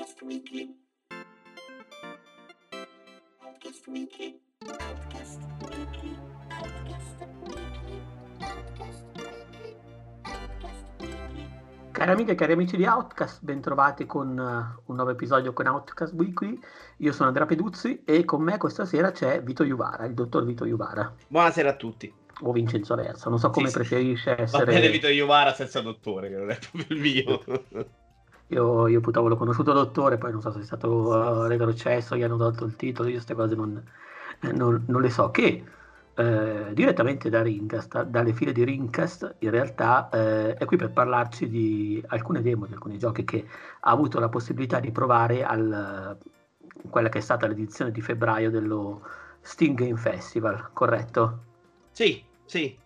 Outcast Weekly. Outcast Weekly. Outcast Weekly. Outcast Weekly. Outcast Weekly. Outcast Weekly. Cari amiche e cari amici di Outcast, bentrovati con eh, un nuovo episodio con Outcast Weekly. Io sono Andrea Peduzzi e con me questa sera c'è Vito Iuvara, il dottor Vito Iuvara, Buonasera a tutti. o Vincenzo Versa, non so come Sì, sì. preferisce Va essere. bene Vito Iovara senza dottore, che non è proprio il mio. Io, io purtroppo l'ho conosciuto dottore, poi non so se è stato uh, retrocesso, gli hanno tolto il titolo, io queste cose non, eh, non- non le so. Che eh, direttamente da Ringcast, dalle file di Ringcast, in realtà eh, è qui per parlarci di alcune demo, di alcuni giochi che ha avuto la possibilità di provare al, quella che è stata l'edizione di febbraio dello Steam Game Festival, corretto? sì, sì.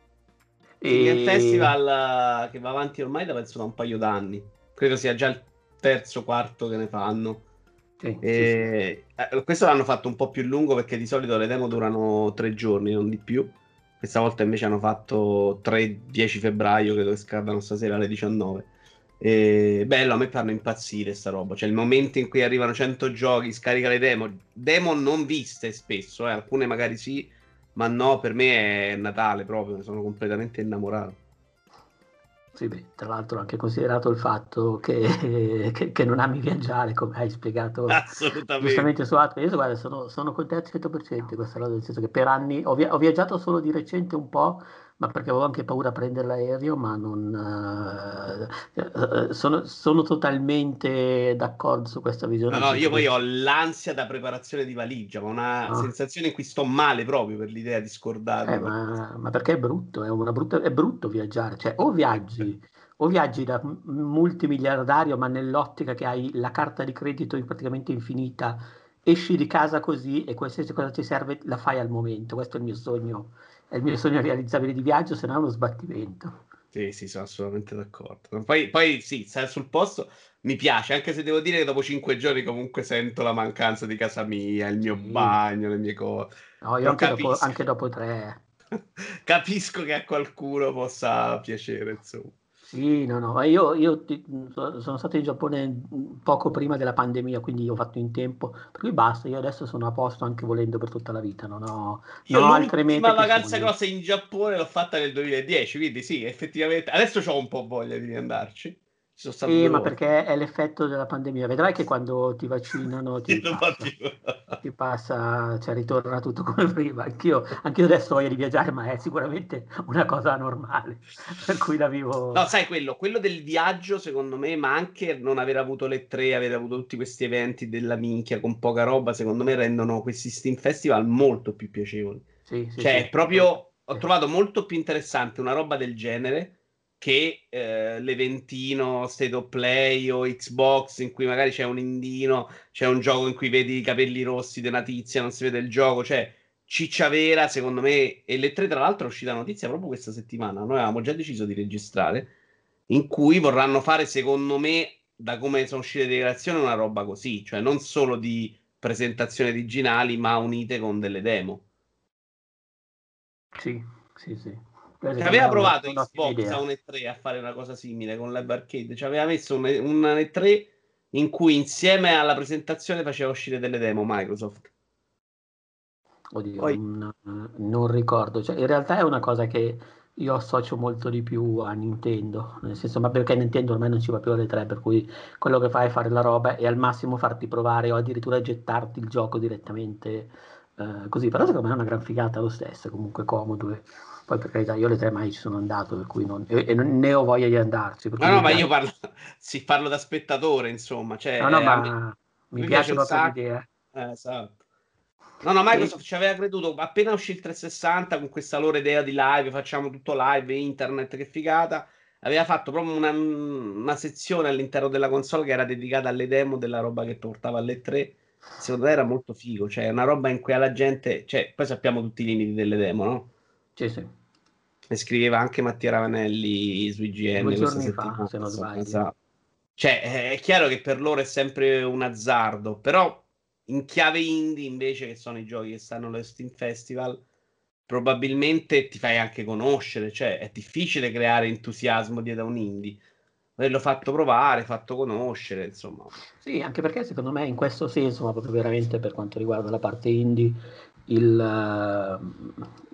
E- Il festival eh, che va avanti ormai da penso da un paio d'anni. Credo sia già il terzo, quarto che ne fanno. Sì, sì, sì. E, eh, questo l'hanno fatto un po' più lungo perché di solito le demo durano tre giorni, non di più. Questa volta invece hanno fatto 3-10 febbraio, credo che scadano stasera alle 19. E, bello, a me fanno impazzire sta roba. Cioè, il momento in cui arrivano 100 giochi, scarica le demo. Demo non viste spesso, eh, alcune magari sì, ma no, per me è Natale proprio. Sono completamente innamorato. Sì, beh, tra l'altro anche considerato il fatto che, che- che non ami viaggiare, come hai spiegato giustamente su altro. Io guarda, sono, sono con te al 100% questa cosa, nel senso che per anni ho, via- ho viaggiato solo di recente un po', ma perché avevo anche paura a prendere l'aereo, ma non... eh, eh, sono, sono totalmente d'accordo su questa visione. No, no, io poi ho l'ansia da preparazione di valigia, ma una Ah. sensazione in cui sto male proprio per l'idea di scordarmi. Eh, ma, ma perché è brutto, è, una brutta- è brutto viaggiare, cioè o viaggi, o viaggi da multimiliardario, ma nell'ottica che hai la carta di credito praticamente infinita, esci di casa così e qualsiasi cosa ti serve la fai al momento. Questo è il mio sogno, è il mio sogno realizzabile di viaggio, se no è uno sbattimento. Sì, sì, sono assolutamente d'accordo. Poi, poi sì, sul posto mi piace, anche se devo dire che dopo cinque giorni comunque sento la mancanza di casa mia, il mio Sì. bagno, le mie cose. No, io anche dopo, anche dopo tre. Capisco che a qualcuno possa piacere, insomma. Sì, no, no, ma io, io ti- so- sono stato in Giappone poco prima della pandemia, quindi ho fatto in tempo, per cui basta, io adesso sono a posto anche volendo per tutta la vita, non ho, Io non ho altre mete che vacanza grossa in Giappone l'ho fatta nel 2010, quindi sì, effettivamente. Adesso ho un po' voglia di riandarci. Ci sono due ma perché è l'effetto della pandemia, vedrai che quando ti vaccinano ti passa, ti passa, cioè ritorna tutto come prima, anch'io, anch'io adesso ho voglia di viaggiare, ma è sicuramente una cosa normale, per cui la vivo... No, sai quello, quello del viaggio, secondo me, ma anche non aver avuto le tre, aver avuto tutti questi eventi della minchia con poca roba, secondo me rendono questi Steam Festival molto più piacevoli. Sì, sì, Cioè, sì. proprio ho trovato molto più interessante una roba del genere che eh, l'eventino State of Play o Xbox in cui magari c'è un indino, c'è un gioco in cui vedi i capelli rossi una tizia, non si vede il gioco, cioè ciccia vera, secondo me, e le tre tra l'altro è uscita la notizia proprio questa settimana, noi avevamo già deciso di registrare, in cui vorranno fare, secondo me, da come sono uscite le dichiarazioni, una roba così, cioè non solo di presentazioni originali, ma unite con delle demo. Sì, sì, sì. Ci Secondo me aveva una- provato un'ottima Xbox idea. a un E3 a fare una cosa simile con Live Arcade. Ci aveva messo un, un E3 in cui insieme alla presentazione faceva uscire delle demo Microsoft. Oddio, Poi- non, non ricordo. Cioè, in realtà è una cosa che io associo molto di più a Nintendo, nel senso, ma perché Nintendo ormai non ci va più alle tre, per cui quello che fa è fare la roba e al massimo farti provare o addirittura gettarti il gioco direttamente eh, così. Però secondo me è una gran figata lo stesso, comunque comodo. E poi per carità, io alle tre mai ci sono andato, per cui non, e, e non- ne ho voglia di andarci. No, no, mi ma piace- io parlo, sì, parlo da spettatore, insomma. Cioè, No, no, ma me- mi mi piace proprio sacco. l'idea. Eh, esatto. No, no, Microsoft ci aveva creduto appena uscì il 360 con questa loro idea di live, facciamo tutto live, internet, che figata. Aveva fatto proprio una, una sezione all'interno della console che era dedicata alle demo della roba che portava alle 3. Secondo me era molto figo, cioè una roba in cui alla gente, cioè, poi sappiamo tutti i limiti delle demo, no? Sì, sì. E scriveva anche Mattia Ravanelli su IGN Due giorni fa, se non sbaglio. Esatto. Cioè, è chiaro che per loro è sempre un azzardo, però in chiave indie, invece, che sono i giochi che stanno allo Steam Festival, probabilmente ti fai anche conoscere, cioè è difficile creare entusiasmo dietro a un indie. averlo fatto provare, fatto conoscere, insomma. Sì, anche perché secondo me in questo senso, ma proprio veramente per quanto riguarda la parte indie, il,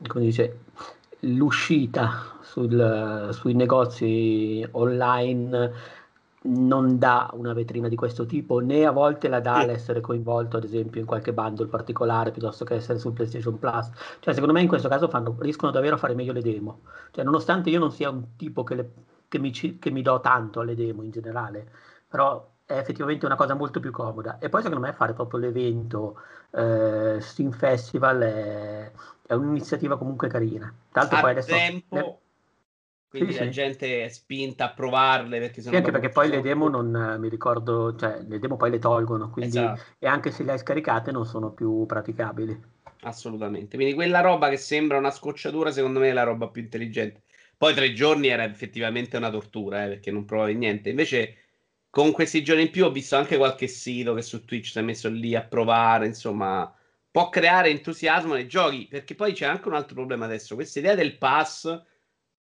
come dice, l'uscita sul, sui negozi online non dà una vetrina di questo tipo, né a volte la dà l'essere coinvolto, ad esempio, in qualche bundle particolare piuttosto che essere su PlayStation Plus. Cioè, secondo me in questo caso fanno, riescono davvero a fare meglio le demo. Cioè, nonostante io non sia un tipo che, le, che, mi, che mi do tanto alle demo in generale, però è effettivamente una cosa molto più comoda. E poi secondo me fare proprio l'evento eh, Steam Festival è, è un'iniziativa comunque carina. Tanto a poi adesso... tempo... Le quindi sì, la sì. gente è spinta a provarle perché sono sì, anche perché poi le demo non eh, mi ricordo, cioè le demo poi le tolgono, quindi esatto. e anche se le hai scaricate non sono più praticabili. Assolutamente. Quindi quella roba che sembra una scocciatura, secondo me è la roba più intelligente. Poi tre giorni era effettivamente una tortura, eh, perché non provavi niente. Invece con questi giorni in più ho visto anche qualche sito che su Twitch si è messo lì a provare, insomma, può creare entusiasmo nei giochi, perché poi c'è anche un altro problema adesso, questa idea del pass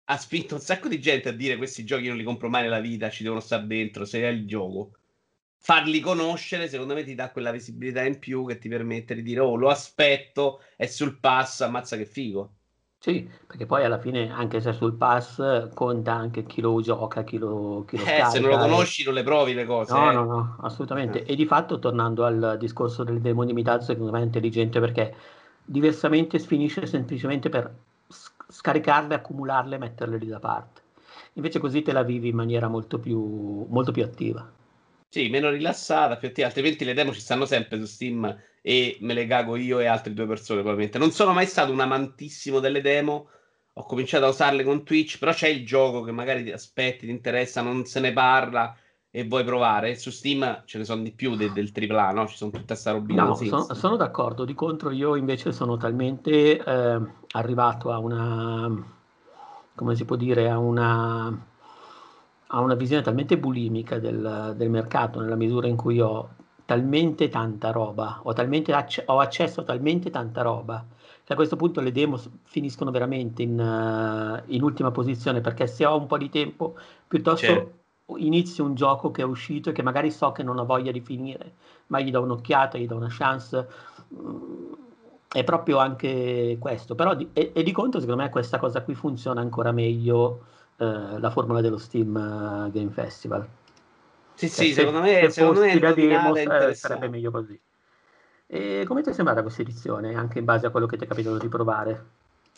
ha spinto un sacco di gente a dire questi giochi non li compro mai nella vita, ci devono stare dentro, se è il gioco. Farli conoscere, secondo me, ti dà quella visibilità in più che ti permette di dire, oh, lo aspetto, è sul pass, ammazza che figo. Sì, perché poi alla fine, anche se sul pass, conta anche chi lo gioca, chi lo, chi lo eh, se non lo conosci, e... non le provi le cose. No, eh. no, no, assolutamente. Eh. E di fatto, tornando al discorso del demo limitato, secondo me è intelligente perché diversamente finisce semplicemente per scaricarle, accumularle e metterle lì da parte. Invece così te la vivi in maniera molto più, molto più attiva. Sì, meno rilassata, più attiva, altrimenti le demo ci stanno sempre su Steam e me le cago io e altre due persone probabilmente. Non sono mai stato un amantissimo delle demo, ho cominciato a usarle con Twitch, però c'è il gioco che magari ti aspetti, ti interessa, non se ne parla e vuoi provare. Su Steam ce ne sono di più de- del AAA, no? Ci sono tutta questa robina. No, sono, sono, d'accordo. Di contro, io invece sono talmente eh, arrivato a una, come si può dire, a una, a una visione talmente bulimica del, del, mercato, nella misura in cui ho talmente tanta roba, ho, talmente acc- ho accesso a talmente tanta roba. Che a questo punto le demo finiscono veramente in, uh, in ultima posizione perché se ho un po' di tempo, piuttosto C'è inizio un gioco che è uscito e che magari so che non ho voglia di finire, ma gli do un'occhiata, gli do una chance. Mm, è proprio anche questo, però di, e, e, di conto secondo me questa cosa qui funziona ancora meglio eh, la formula dello Steam uh, Game Festival. Sì, cioè, sì, se, secondo me, se secondo me la demo eh, sarebbe meglio così. E come ti è sembrata questa edizione, anche in base a quello che ti è capitato di provare?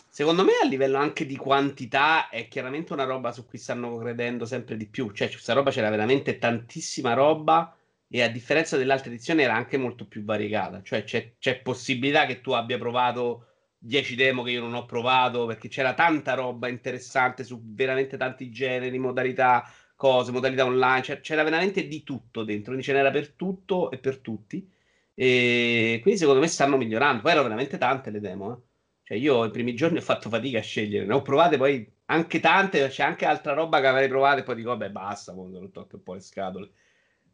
Secondo me a livello anche di quantità è chiaramente una roba su cui stanno credendo sempre di più. Cioè, questa roba c'era veramente tantissima roba e a differenza delle altre edizioni era anche molto più variegata. Cioè, c'è, c'è possibilità che tu abbia provato 10 demo che io non ho provato perché c'era tanta roba interessante su veramente tanti generi, modalità, cose, modalità online. Cioè, c'era veramente di tutto dentro, quindi ce n'era per tutto e per tutti. E quindi secondo me stanno migliorando. Poi erano veramente tante le demo, eh. Cioè, io i primi giorni ho fatto fatica a scegliere, ne ho provate poi anche tante, c'è anche altra roba che avrei provato e poi dico, vabbè, basta, quando ho tolto un po' le scatole,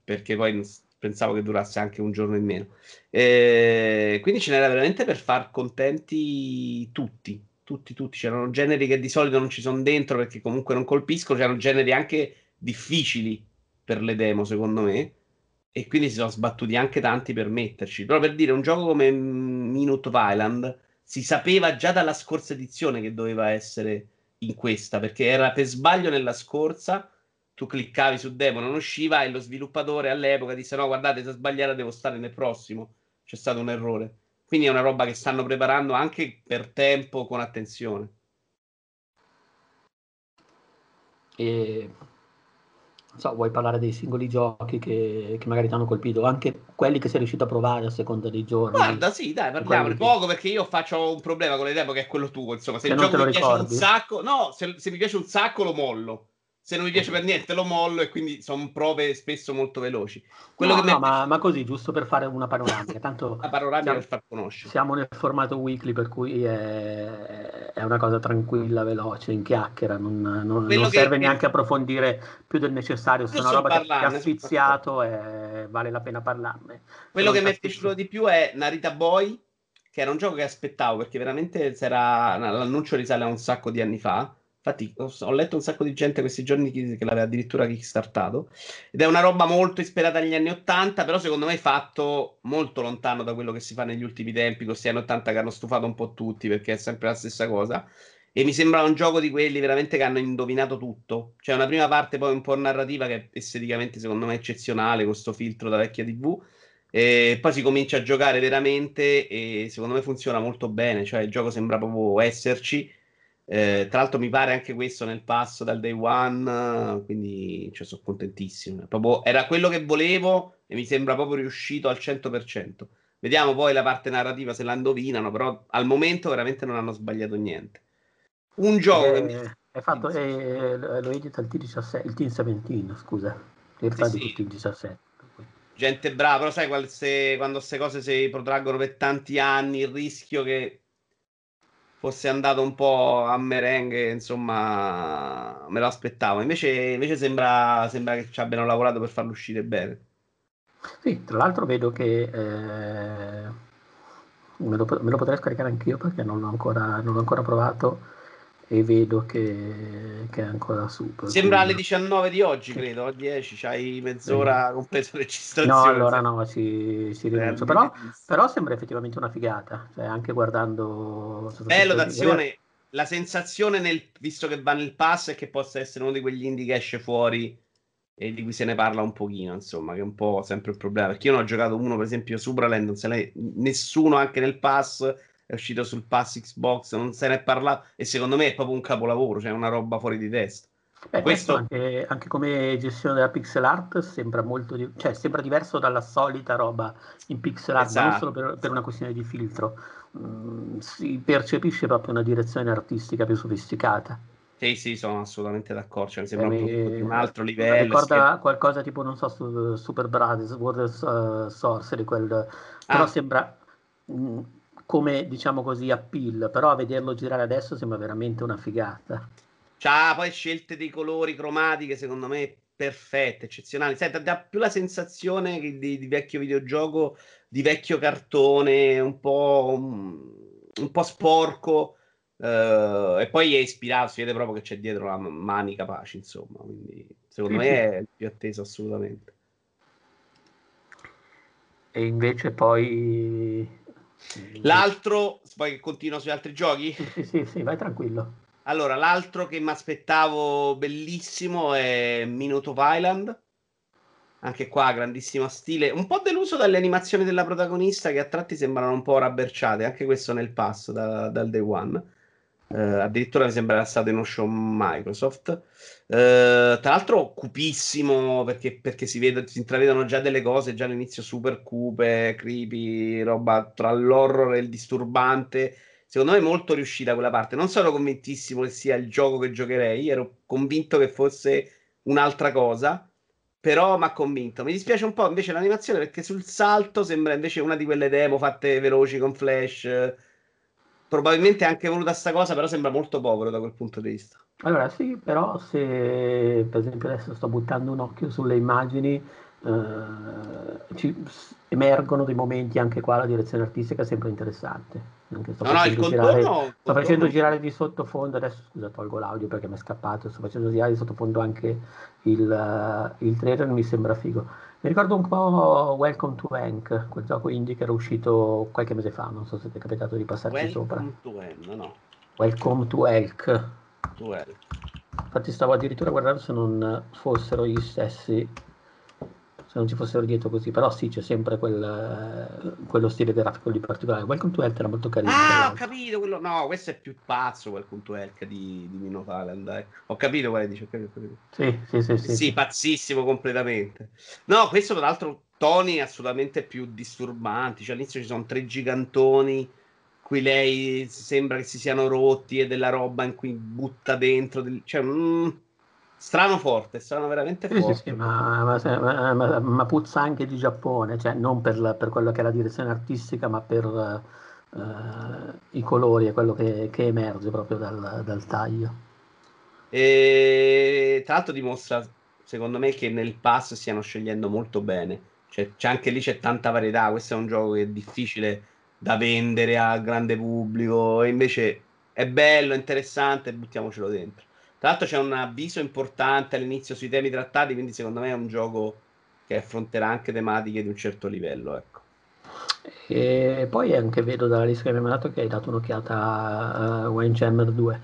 perché poi pensavo che durasse anche un giorno in meno. E quindi ce n'era veramente per far contenti tutti, tutti, tutti. C'erano generi che di solito non ci sono dentro perché comunque non colpiscono, c'erano generi anche difficili per le demo, secondo me. E quindi si sono sbattuti anche tanti per metterci. Però per dire, un gioco come Minute of Island si sapeva già dalla scorsa edizione che doveva essere in questa, perché era per sbaglio nella scorsa, tu cliccavi su demo, non usciva e lo sviluppatore all'epoca disse no, guardate, se sbagliare devo stare nel prossimo. C'è stato un errore. Quindi è una roba che stanno preparando anche per tempo, con attenzione. E so, vuoi parlare dei singoli giochi che, che magari ti hanno colpito, anche quelli che sei riuscito a provare a seconda dei giorni. Guarda, sì, dai, parliamone poco che... perché io faccio un problema con le demo che è quello tuo, insomma, se, se il gioco mi piace un sacco, no, se, se mi piace un sacco lo mollo se non mi piace per niente lo mollo e quindi sono prove spesso molto veloci. Quello no, no ma, ma, così, giusto per fare una panoramica. Tanto la panoramica siamo, per far conoscere. Siamo nel formato weekly, per cui è, è una cosa tranquilla, veloce, in chiacchiera, non, non, non serve che, neanche approfondire più del necessario. Se è una roba parlarne, che ha sfiziato e vale la pena parlarne. Quello che mi è piaciuto di più è Narita Boy, che era un gioco che aspettavo perché veramente l'annuncio risale a un sacco di anni fa Infatti, ho, letto un sacco di gente questi giorni che, l'aveva addirittura kickstartato. Ed è una roba molto ispirata agli anni 80, però secondo me fatto molto lontano da quello che si fa negli ultimi tempi, questi anni 80 che hanno stufato un po' tutti, perché è sempre la stessa cosa. E mi sembra un gioco di quelli veramente che hanno indovinato tutto. C'è una prima parte poi un po' narrativa che è esteticamente secondo me eccezionale, con questo filtro da vecchia TV. E poi si comincia a giocare veramente e secondo me funziona molto bene. Cioè il gioco sembra proprio esserci eh, tra l'altro mi pare anche questo nel passo dal day one, quindi cioè, sono contentissimo. Proprio, era quello che volevo e mi sembra proprio riuscito al 100%. Vediamo poi la parte narrativa se la indovinano, però al momento veramente non hanno sbagliato niente. Un gioco eh, mi... È fatto, eh, lo edita il T17, il Team 17, scusa. In realtà sì, di tutti il 17. Gente brava, però sai quando queste cose si protraggono per tanti anni, il rischio che fosse andato un po' a merengue, insomma, me lo aspettavo. Invece, invece sembra, sembra, che ci abbiano lavorato per farlo uscire bene. Sì, tra l'altro vedo che eh, me, lo, me, lo, potrei scaricare anch'io perché non l'ho ancora, non l'ho ancora provato e vedo che, che è ancora su. Sembra alle 19 di oggi, credo, a 10, c'hai mezz'ora sì. completa registrazione. No, allora no, si, si rinuncia. Però, però, sembra effettivamente una figata, cioè anche guardando... Bello d'azione, la sensazione, nel, visto che va nel pass, è che possa essere uno di quegli indie che esce fuori e di cui se ne parla un pochino, insomma, che è un po' sempre il problema. Perché io non ho giocato uno, per esempio, Supraland, non se ne... nessuno anche nel pass è uscito sul pass Xbox, non se ne è parlato e secondo me è proprio un capolavoro, cioè una roba fuori di testa. Beh, questo anche, anche, come gestione della pixel art sembra molto di... cioè, sembra diverso dalla solita roba in pixel art, esatto. non solo per, per, una questione di filtro. Mm, si percepisce proprio una direzione artistica più sofisticata. Sì, sì, sono assolutamente d'accordo. Cioè, mi sembra eh, un, un altro livello. Ricorda che... qualcosa tipo, non so, su Super Brothers, World uh, Sorcery, quel... però ah. sembra mm, come diciamo così appeal, però a vederlo girare adesso sembra veramente una figata. C'ha poi scelte dei colori cromatiche, secondo me perfette, eccezionali. Senta, dà più la sensazione di, di, vecchio videogioco, di vecchio cartone, un po', un, un po sporco. Uh, e poi è ispirato, si vede proprio che c'è dietro la mani capaci, insomma. Quindi secondo me è il più atteso assolutamente. E invece poi L'altro, poi continuo sugli altri giochi? Sì, sì, sì, vai tranquillo. Allora, l'altro che mi aspettavo bellissimo è Minute of Island. Anche qua, grandissimo stile. Un po' deluso dalle animazioni della protagonista che a tratti sembrano un po' rabberciate. Anche questo nel pass da, dal day one. Uh, addirittura mi sembra stato in uno show Microsoft. Uh, tra l'altro, cupissimo perché, perché si, vede, si intravedono già delle cose già all'inizio super cupe, creepy, roba tra l'horror e il disturbante. Secondo me è molto riuscita quella parte. Non sono convintissimo che sia il gioco che giocherei, ero convinto che fosse un'altra cosa, però mi ha convinto. Mi dispiace un po' invece l'animazione perché sul salto sembra invece una di quelle demo fatte veloci con flash probabilmente è anche voluta sta cosa, però sembra molto povero da quel punto di vista. Allora sì, però se per esempio adesso sto buttando un occhio sulle immagini, eh, ci emergono dei momenti anche qua la direzione artistica sempre interessante. Anche sto no, no, il contorno, girare, contorno... sto facendo girare di sottofondo, adesso scusa tolgo l'audio perché mi è scappato, sto facendo girare di sottofondo anche il, uh, il trailer, mi sembra figo. Mi ricordo un po' Welcome to Hank, quel gioco indie che era uscito qualche mese fa, non so se ti è capitato di passarci Welcome sopra. To Hank, no. Welcome to Elk. To Elk. Infatti stavo addirittura guardando se non fossero gli stessi se non ci fossero dietro così, però sì, c'è sempre quel, quello stile grafico di particolare. Welcome to Health era molto carino. Ah, ho capito quello. No, questo è più pazzo. Welcome to Health di, di Mino Talent. Dai. Ho capito quale dice. Ho capito, ho capito. Sì, sì, sì, sì, sì. pazzissimo completamente. No, questo, tra l'altro, toni assolutamente più disturbanti. Cioè, all'inizio ci sono tre gigantoni. Qui lei sembra che si siano rotti e della roba in cui butta dentro. Del... Cioè, mm, Strano forte, strano veramente forte. Sì, sì, ma, ma, ma, ma, puzza anche di Giappone, cioè non per, la, per quello che è la direzione artistica, ma per uh, i colori e quello che, che emerge proprio dal, dal, taglio. E tra l'altro dimostra, secondo me, che nel pass stiano scegliendo molto bene. Cioè, c'è anche lì c'è tanta varietà. Questo è un gioco che è difficile da vendere al grande pubblico, invece è bello, interessante, buttiamocelo dentro. Tra l'altro c'è un avviso importante all'inizio sui temi trattati, quindi secondo me è un gioco che affronterà anche tematiche di un certo livello, ecco. E poi anche vedo dalla lista che mi hai mandato che hai dato un'occhiata a uh, Windjammer 2.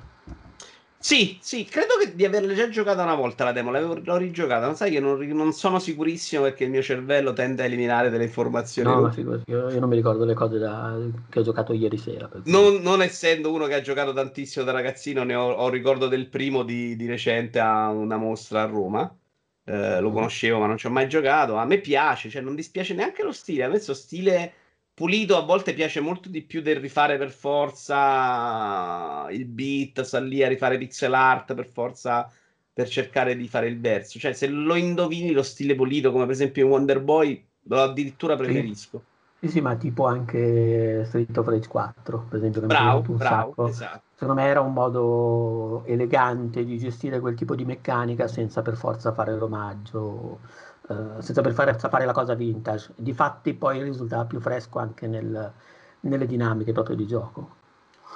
Sì, sì, credo che di averla già giocata una volta la demo, l'avevo, l'ho rigiocata, non sai che non, non, sono sicurissimo perché il mio cervello tende a eliminare delle informazioni. No, ma figurati, io, io, non mi ricordo le cose da, che ho giocato ieri sera. Non, non, essendo uno che ha giocato tantissimo da ragazzino, ne ho, ho ricordo del primo di, di, recente a una mostra a Roma. Eh, lo conoscevo ma non ci ho mai giocato. A me piace, cioè non dispiace neanche lo stile, a me questo stile pulito a volte piace molto di più del rifare per forza il beat, sta lì a rifare pixel art per forza per cercare di fare il verso. Cioè, se lo indovini lo stile pulito, come per esempio in Wonder Boy, lo addirittura preferisco. Sì, sì, ma tipo anche Street of Rage 4, per esempio, che bravo, mi bravo, sacco. Esatto. Secondo me era un modo elegante di gestire quel tipo di meccanica senza per forza fare l'omaggio eh, senza per fare sapere la cosa vintage. Difatti poi risultava più fresco anche nel, nelle dinamiche proprio di gioco.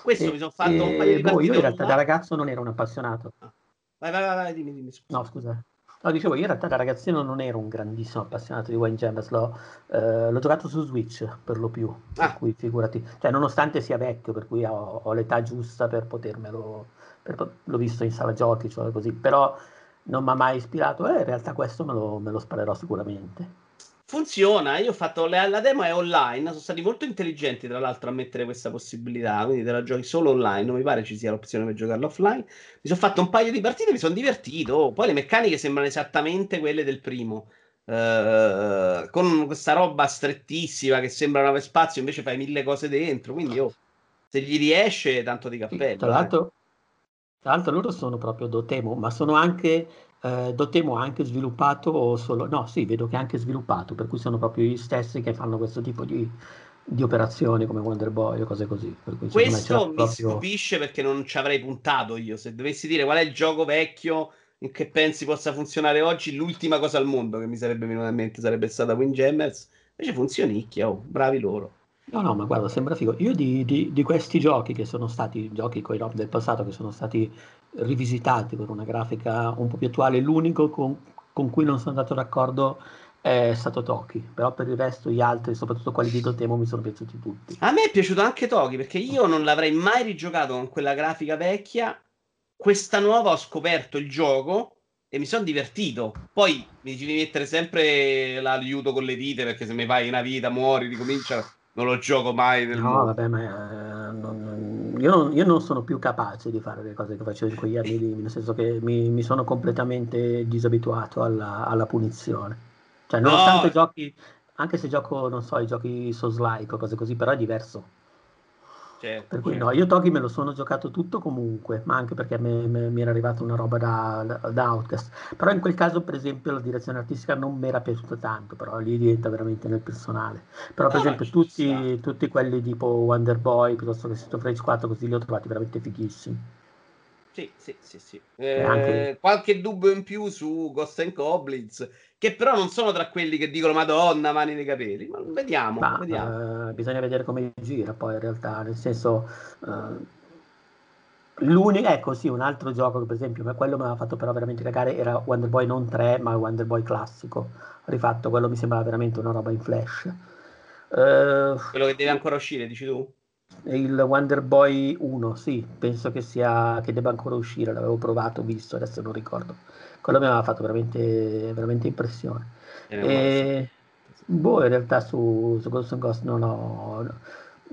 Questo e, mi sono fatto un paio di boh, Io in realtà da ragazzo non ero un appassionato. Ah. Vai, vai, vai, vai dimmi, dimmi. Scusa. No, scusa. No, dicevo, io in realtà da ragazzino non ero un grandissimo appassionato di Wayne James, l'ho, eh, l'ho, giocato su Switch per lo più, ah. per cui figurati, cioè nonostante sia vecchio, per cui ho, ho l'età giusta per potermelo, per, l'ho visto in sala giochi, cioè così, però non mi ha mai ispirato, eh, in realtà questo me lo, me lo sparerò sicuramente. Funziona, io ho fatto la, la, demo è online, sono stati molto intelligenti tra l'altro a mettere questa possibilità, quindi te la giochi solo online, non mi pare ci sia l'opzione per giocarlo offline. Mi sono fatto un paio di partite, mi sono divertito, poi le meccaniche sembrano esattamente quelle del primo. Uh, con questa roba strettissima che sembra una spazio, invece fai mille cose dentro, quindi oh, se gli riesce tanto di cappello. Tra l'altro, tra l'altro loro sono proprio Dotemo, ma sono anche eh, Dotemo ha anche sviluppato solo, no sì, vedo che è anche sviluppato, per cui sono proprio gli stessi che fanno questo tipo di, di operazioni come Wonder Boy o cose così. Questo mi proprio... stupisce perché non ci avrei puntato io, se dovessi dire qual è il gioco vecchio che pensi possa funzionare oggi, l'ultima cosa al mondo che mi sarebbe venuta in mente sarebbe stata Windjammers, invece funzionicchia, oh, bravi loro. No, no, ma guarda, sembra figo. Io di, di, di questi giochi che sono stati giochi con i rob del passato, che sono stati rivisitati con una grafica un po' più attuale, l'unico con, con cui non sono andato d'accordo è stato Toki, però per il resto gli altri, soprattutto quelli di Dotemo, mi sono piaciuti tutti. A me è piaciuto anche Toki perché io non l'avrei mai rigiocato con quella grafica vecchia. Questa nuova ho scoperto il gioco e mi sono divertito. Poi mi devi mettere sempre l'aiuto con le vite perché se mi fai una vita muori, ricomincia non lo gioco mai nel no, mondo. vabbè, ma eh, non, io, non, io, non, sono più capace di fare le cose che facevo in quegli anni lì, nel senso che mi, mi sono completamente disabituato alla, alla punizione. Cioè, nonostante no. giochi, anche se gioco, non so, i giochi Souls-like o cose così, però è diverso. Certo, per cui certo. no, io Togi me lo sono giocato tutto comunque, ma anche perché mi era arrivata una roba da, da, Outcast. Però in quel caso, per esempio, la direzione artistica non mi era piaciuta tanto, però lì diventa veramente nel personale. Però, per no, esempio, tutti, tutti, quelli tipo Wonder Boy piuttosto che Street of Rage 4, così li ho trovati veramente fighissimi. Sì, sì, sì, sì. Eh, anche... Qualche dubbio in più su Ghost and Goblins, che però non sono tra quelli che dicono Madonna, mani nei capelli. Ma vediamo, Ma, vediamo. Uh, bisogna vedere come gira poi in realtà, nel senso... Uh, l'unico, ecco sì, un altro gioco che per esempio, quello mi aveva fatto però veramente cagare, era Wonder Boy non 3, ma Wonder Boy classico, rifatto, quello mi sembrava veramente una roba in flash. Uh, quello che deve ancora uscire, dici tu? Il Wonder Boy 1, sì, penso che sia che debba ancora uscire, l'avevo provato, visto, adesso non ricordo. Quello mi aveva fatto veramente, veramente impressione. E, boh, in realtà su, su Ghost Ghost non ho,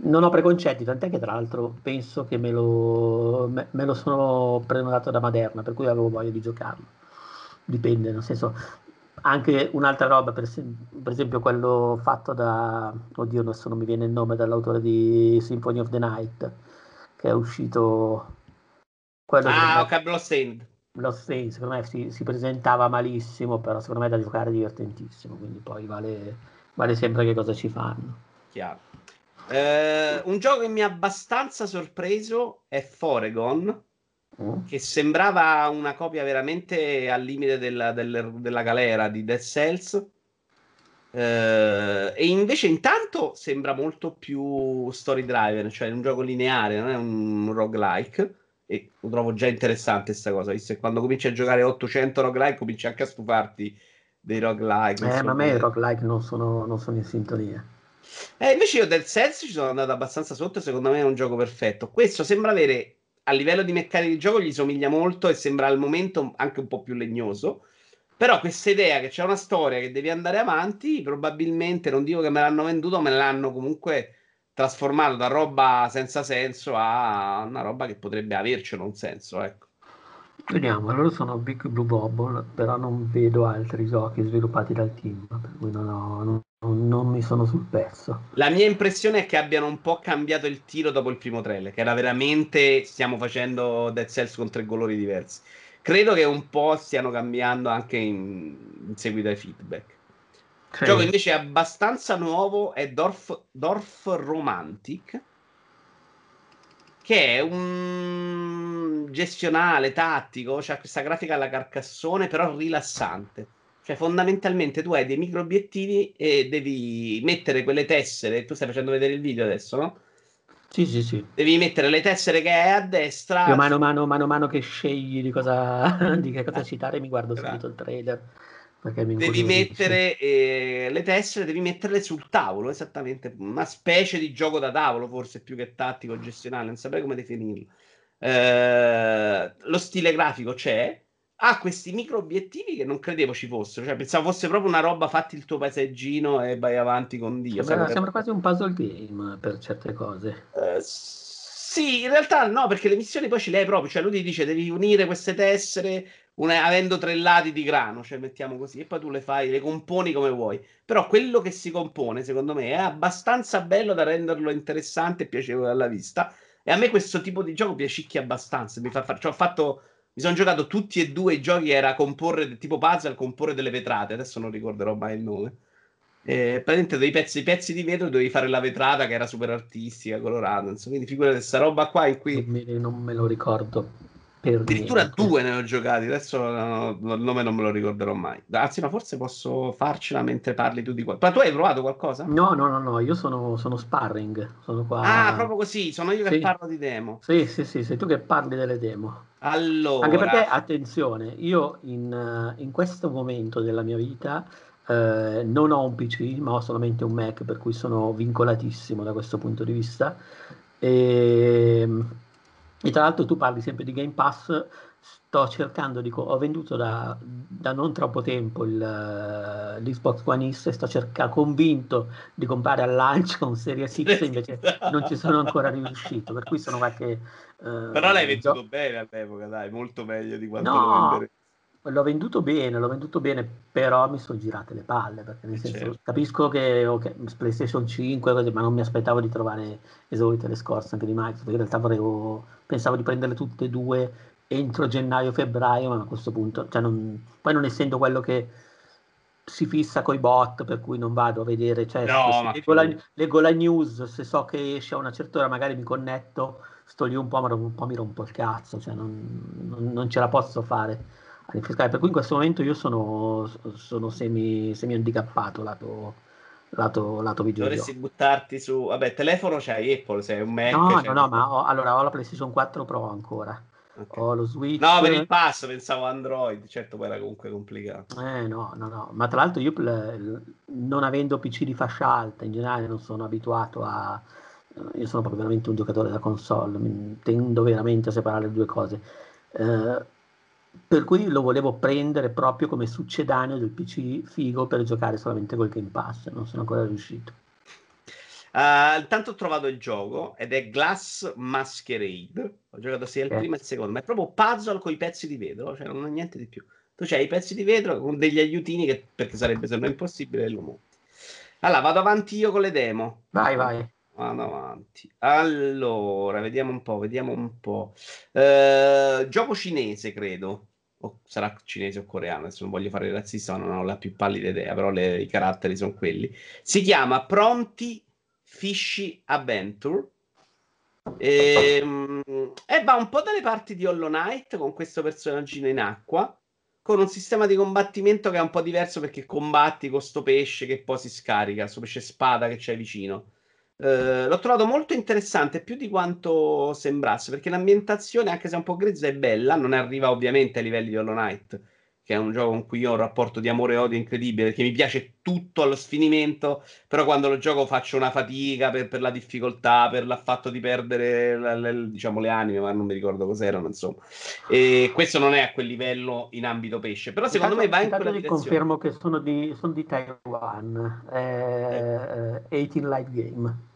non ho preconcetti, tant'è che tra l'altro penso che me lo, me, me lo sono prenotato da Maderna, per cui avevo voglia di giocarlo. Dipende, nel senso, anche un'altra roba, per, per, esempio quello fatto da, oddio adesso non mi viene il nome, dall'autore di Symphony of the Night, che è uscito... ah, ok, Bloodstained. Bloodstained, secondo me si, si, presentava malissimo, però secondo me è da giocare divertentissimo, quindi poi vale, vale sempre che cosa ci fanno. Chiaro. Eh, un gioco che mi ha abbastanza sorpreso è Foregon. Che sembrava una copia veramente al limite della, della, della galera di Dead Cells. Uh, e invece intanto sembra molto più story driver, cioè un gioco lineare, non è un roguelike. e lo trovo già interessante questa cosa, visto che quando cominci a giocare 800 roguelike cominci anche a stufarti dei roguelike. Eh, ma a me i roguelike non sono, non sono in sintonia. Eh, invece io del Cells ci sono andato abbastanza sotto, secondo me è un gioco perfetto. Questo sembra avere, a livello di meccanica di gioco, gli somiglia molto e sembra al momento anche un po' più legnoso. Però questa idea che c'è una storia che devi andare avanti, probabilmente, non dico che me l'hanno venduto, me l'hanno comunque trasformato da roba senza senso a una roba che potrebbe avercelo un senso, ecco. Vediamo, loro sono Big Blue Bubble, però non vedo altri giochi sviluppati dal team, per cui non, ho- non- non mi sono sul pezzo. La mia impressione è che abbiano un po' cambiato il tiro dopo il primo trailer, che era veramente stiamo facendo Dead Cells con tre colori diversi. Credo che un po' stiano cambiando anche in, in seguito ai feedback. Il Sì. gioco invece è abbastanza nuovo, è Dorf, Dorf Romantic, che è un gestionale tattico, c'ha questa grafica alla carcassone, però rilassante. Cioè, fondamentalmente tu hai dei micro obiettivi e devi mettere quelle tessere. Tu stai facendo vedere il video adesso, no? Sì, sì, sì. Devi mettere le tessere che hai a destra. Io mano a mano, mano mano che scegli di cosa, di che cosa citare, mi guardo subito il trailer. Devi mettere eh, le tessere, devi metterle sul tavolo, esattamente, una specie di gioco da tavolo, forse più che tattico gestionale, non saprei come definirlo. Eh, lo stile grafico c'è, ha questi micro obiettivi che non credevo ci fossero, cioè pensavo fosse proprio una roba fatti il tuo paesaggino e vai avanti con Dio. Sembra, sembra quasi un puzzle game per certe cose. eh, sì, in realtà no, perché le missioni poi ce le hai proprio, cioè lui ti dice devi unire queste tessere una- avendo tre lati di grano, cioè mettiamo così, e poi tu le fai, le componi come vuoi. Però quello che si compone, secondo me, è abbastanza bello da renderlo interessante e piacevole alla vista. E a me questo tipo di gioco piacicchia abbastanza. Mi fa far- cioè, ho fatto, mi sono giocato tutti e due i giochi, era comporre, tipo puzzle, comporre delle vetrate, adesso non ricorderò mai il nome. Eh, praticamente dei pezzi, pezzi di vetro dovevi fare la vetrata che era super artistica, colorata. Insomma, quindi figurati questa roba qua in Non cui me, non me lo ricordo per addirittura niente. due ne ho giocati. Adesso no, no, il nome non me lo ricorderò mai. Anzi, ma forse posso farcela mentre parli tu di qua. Ma tu hai provato qualcosa? No, no, no, no, io sono, sono sparring, sono qua. Ah, proprio così. Sono io che Sì. parlo di demo. Sì, sì, sì, sei tu che parli delle demo. Allora, Anche perché, attenzione, io in, in questo momento della mia vita eh, non ho un PC, ma ho solamente un Mac, per cui sono vincolatissimo da questo punto di vista. E, e tra l'altro tu parli sempre di Game Pass, sto cercando, dico, ho venduto da, da non troppo tempo il, eh, l'Xbox One X e sto cercando, convinto di comprare al lancio un Series X, invece non ci sono ancora riuscito, per cui sono qualche... eh, Però l'hai gio- venduto bene all'epoca, dai, molto meglio di quanto No, lo venderei. L'ho venduto bene, l'ho venduto bene, però mi sono girate le palle, perché nel Eh, senso certo. capisco che ok, PlayStation 5, così, ma non mi aspettavo di trovare esaurite le scorse anche di Microsoft, perché in realtà volevo, pensavo di prenderle tutte e due entro gennaio-febbraio, ma a questo punto, cioè non- poi non essendo quello che si fissa coi bot, per cui non vado a vedere, cioè No, leggo, la, leggo la news, se so che esce a una certa ora magari mi connetto, sto lì un po', ma un po' mi rompo il cazzo, cioè non, non- non ce la posso fare rinfrescare. Per cui in questo momento io sono, sono semi, semi handicappato lato, lato, lato videogioco. Dovresti buttarti su... Vabbè, telefono c'hai Apple, sei un Mac. No, no, no, ma ho, allora ho la PlayStation 4 Pro ancora, Ok. ho lo Switch. No, per il pass pensavo Android, certo poi era comunque complicato. Eh, no, no, no, ma tra l'altro io non avendo PC di fascia alta in generale non sono abituato a... Io sono proprio veramente un giocatore da console, tendo veramente a separare le due cose. Eh, per cui lo volevo prendere proprio come succedaneo del PC figo per giocare solamente col Game Pass, non sono ancora riuscito. Ah, intanto ho trovato il gioco ed è Glass Masquerade. Ho giocato sia il Ok. primo e il secondo, ma è proprio puzzle con i pezzi di vetro, cioè non è niente di più. Tu c'hai i pezzi di vetro con degli aiutini che, perché sarebbe se no impossibile lo monti. Allora, vado avanti io con le demo. Vai, vai. Vado avanti. Allora, vediamo un po', vediamo un po'. Eh, gioco cinese, credo. O sarà cinese o coreano, adesso non voglio fare il razzista, non ho la più pallida idea, però le- i caratteri sono quelli. Si chiama Pronti Fishy Adventure. Ehm, E, va un po' dalle parti di Hollow Knight con questo personaggino in acqua, con un sistema di combattimento che è un po' diverso perché combatti con sto pesce che poi si scarica, sto pesce spada che c'è vicino. Eh, l'ho trovato molto interessante, più di quanto sembrasse, perché l'ambientazione, anche se è un po' grezza, è bella. Non arriva ovviamente ai livelli di Hollow Knight, che è un gioco con cui io ho un rapporto di amore e odio incredibile, perché mi piace tutto allo sfinimento, però quando lo gioco faccio una fatica per, per la difficoltà, per il fatto di perdere la, la, diciamo, le anime, ma non mi ricordo cos'erano, insomma. E questo non è a quel livello in ambito pesce, però secondo Intanto- me va in quella vi direzione. confermo che sono di, sono di Taiwan, eh, 18 Light Game.